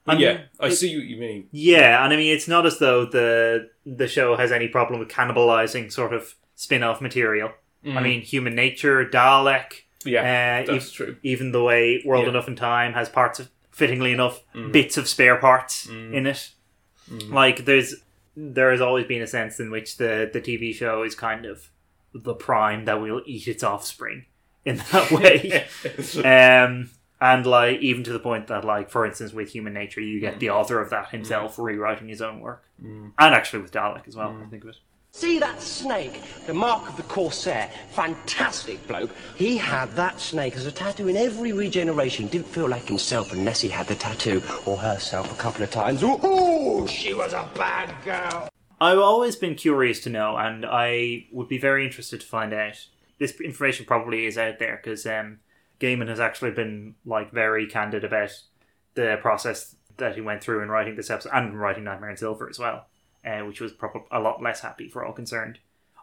But I mean, yeah, I it- see what you mean. Yeah, and I mean it's not as though the the show has any problem with cannibalizing sort of spin-off material. I Mm. mean, Human Nature, Dalek, Yeah, uh, that's ev- true. even the way World Yeah. Enough and Time has parts of, fittingly enough, Mm. bits of spare parts Mm. in it. Mm. Like there's there has always been a sense in which the the TV show is kind of the prime that will eat its offspring in that way. um, and like even to the point that like for instance with Human Nature, you get the author of that himself rewriting his own work, Mm. and actually with Dalek as well. I think of it. See that snake? The mark of the Corsair. Fantastic bloke. He had that snake as a tattoo in every regeneration. Didn't feel like himself unless he had the tattoo. Or herself a couple of times. Ooh, she was a bad girl. I've always been curious to know, and I would be very interested to find out. This information probably is out there because um, Gaiman has actually been like very candid about the process that he went through in writing this episode and writing Nightmare in Silver as well, uh, which was probably a lot less happy for all concerned.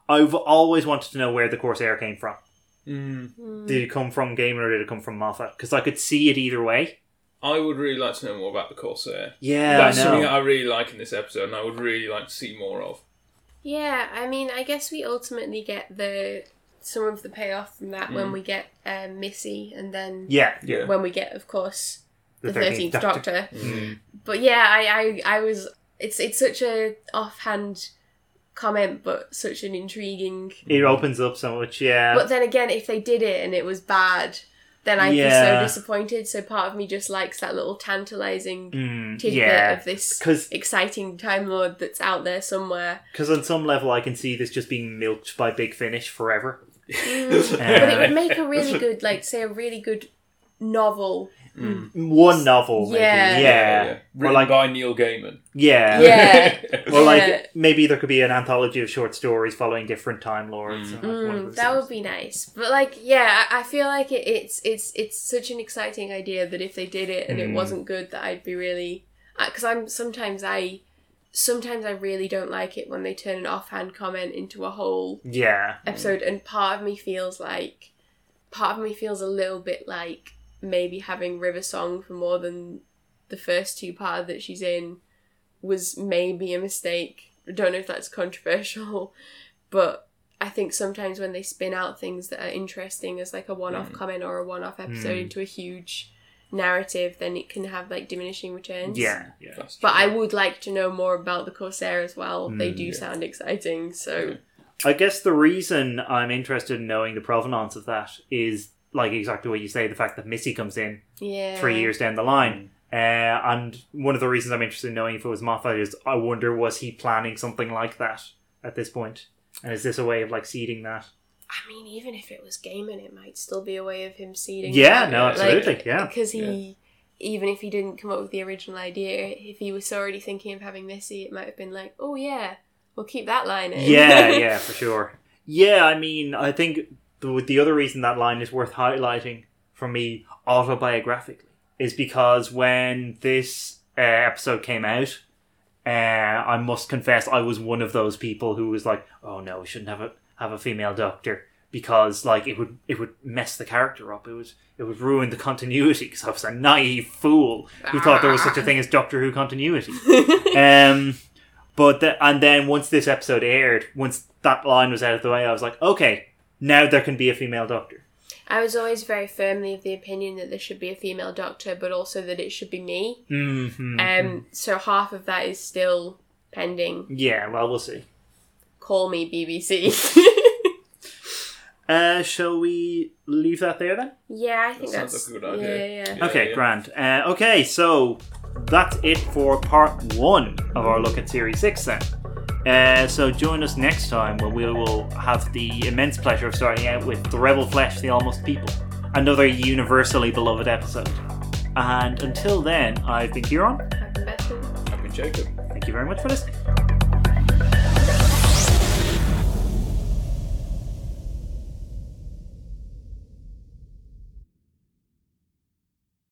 I've always wanted to know where the Corsair came from. Mm. Did it come from Gaiman or did it come from Moffat? Because I could see it either way. I would really like to know more about the Corsair. Yeah, that's I know. something that I really like in this episode, and I would really like to see more of. Yeah, I mean, I guess we ultimately get the some of the payoff from that when Mm. we get um, Missy, and then Yeah, yeah. when we get, of course, The the 13th thirteenth Doctor. Doctor. Mm. But yeah, I, I I was it's it's such a offhand comment, but such an intriguing. It opens up so much, yeah. But then again, if they did it and it was bad, then I'd Yeah. be so disappointed. So part of me just likes that little tantalizing Mm, tidbit yeah, of this 'cause- exciting Time Lord that's out there somewhere. Because on some level, I can see this just being milked by Big Finish forever. Mm. but it would make a really good, like, say, a really good novel. One novel, maybe. Yeah. Yeah. Or Written like, by Neil Gaiman. yeah. Yeah. or like, Yeah. maybe there could be an anthology of short stories following different Time Lords. and, like, Mm, that things. would be nice, but like, yeah, I I feel like it, it's it's it's such an exciting idea that if they did it and it Mm. wasn't good, that I'd be really because I'm sometimes I sometimes I really don't like it when they turn an offhand comment into a whole Yeah. episode, and part of me feels like part of me feels a little bit like maybe having River Song for more than the first two parts that she's in was maybe a mistake. I don't know if that's controversial, but I think sometimes when they spin out things that are interesting as like a one-off Mm. comment or a one-off episode Mm. into a huge narrative, then it can have like diminishing returns. Yeah. yeah. But I would like to know more about the Corsair as well. they Mm, do yeah. sound exciting, so I guess the reason I'm interested in knowing the provenance of that is like exactly what you say the fact that Missy comes in yeah. three years down the line. Uh, and one of the reasons I'm interested in knowing if it was Moffat is I wonder was he planning something like that at this point? And is this a way of like seeding that? I mean, even if it was Gaiman, it might still be a way of him seeding. Yeah, that. no, absolutely, yeah. Because he, even if he didn't come up with the original idea, if he was already thinking of having Missy, it might have been like, oh yeah, we'll keep that line in. Yeah, yeah, for sure. Yeah, I mean, I think the, the other reason that line is worth highlighting for me autobiographically is because when this uh, episode came out, uh, I must confess I was one of those people who was like, "Oh no, we shouldn't have a have a female doctor because like it would it would mess the character up. It would it would ruin the continuity because I was a naive fool who thought there was such a thing as Doctor Who continuity." um, but the, and then once this episode aired, once that line was out of the way, I was like, okay, now there can be a female Doctor. I was always very firmly of the opinion that there should be a female doctor, but also that it should be me. Mm-hmm. Um, so half of that is still pending. yeah, well, we'll see. Call me BBC. Uh, shall we leave that there then? yeah, I think That that's a good idea. Yeah, yeah. Yeah, okay, yeah. grand. Uh, okay, so that's it for part one of our look at Series 6 then. Uh, so join us next time when we will have the immense pleasure of starting out with The Rebel Flesh, The Almost People, another universally beloved episode. And until then, I've been Kieran. I've been Bethany. I've been Jacob. Thank you very much for listening.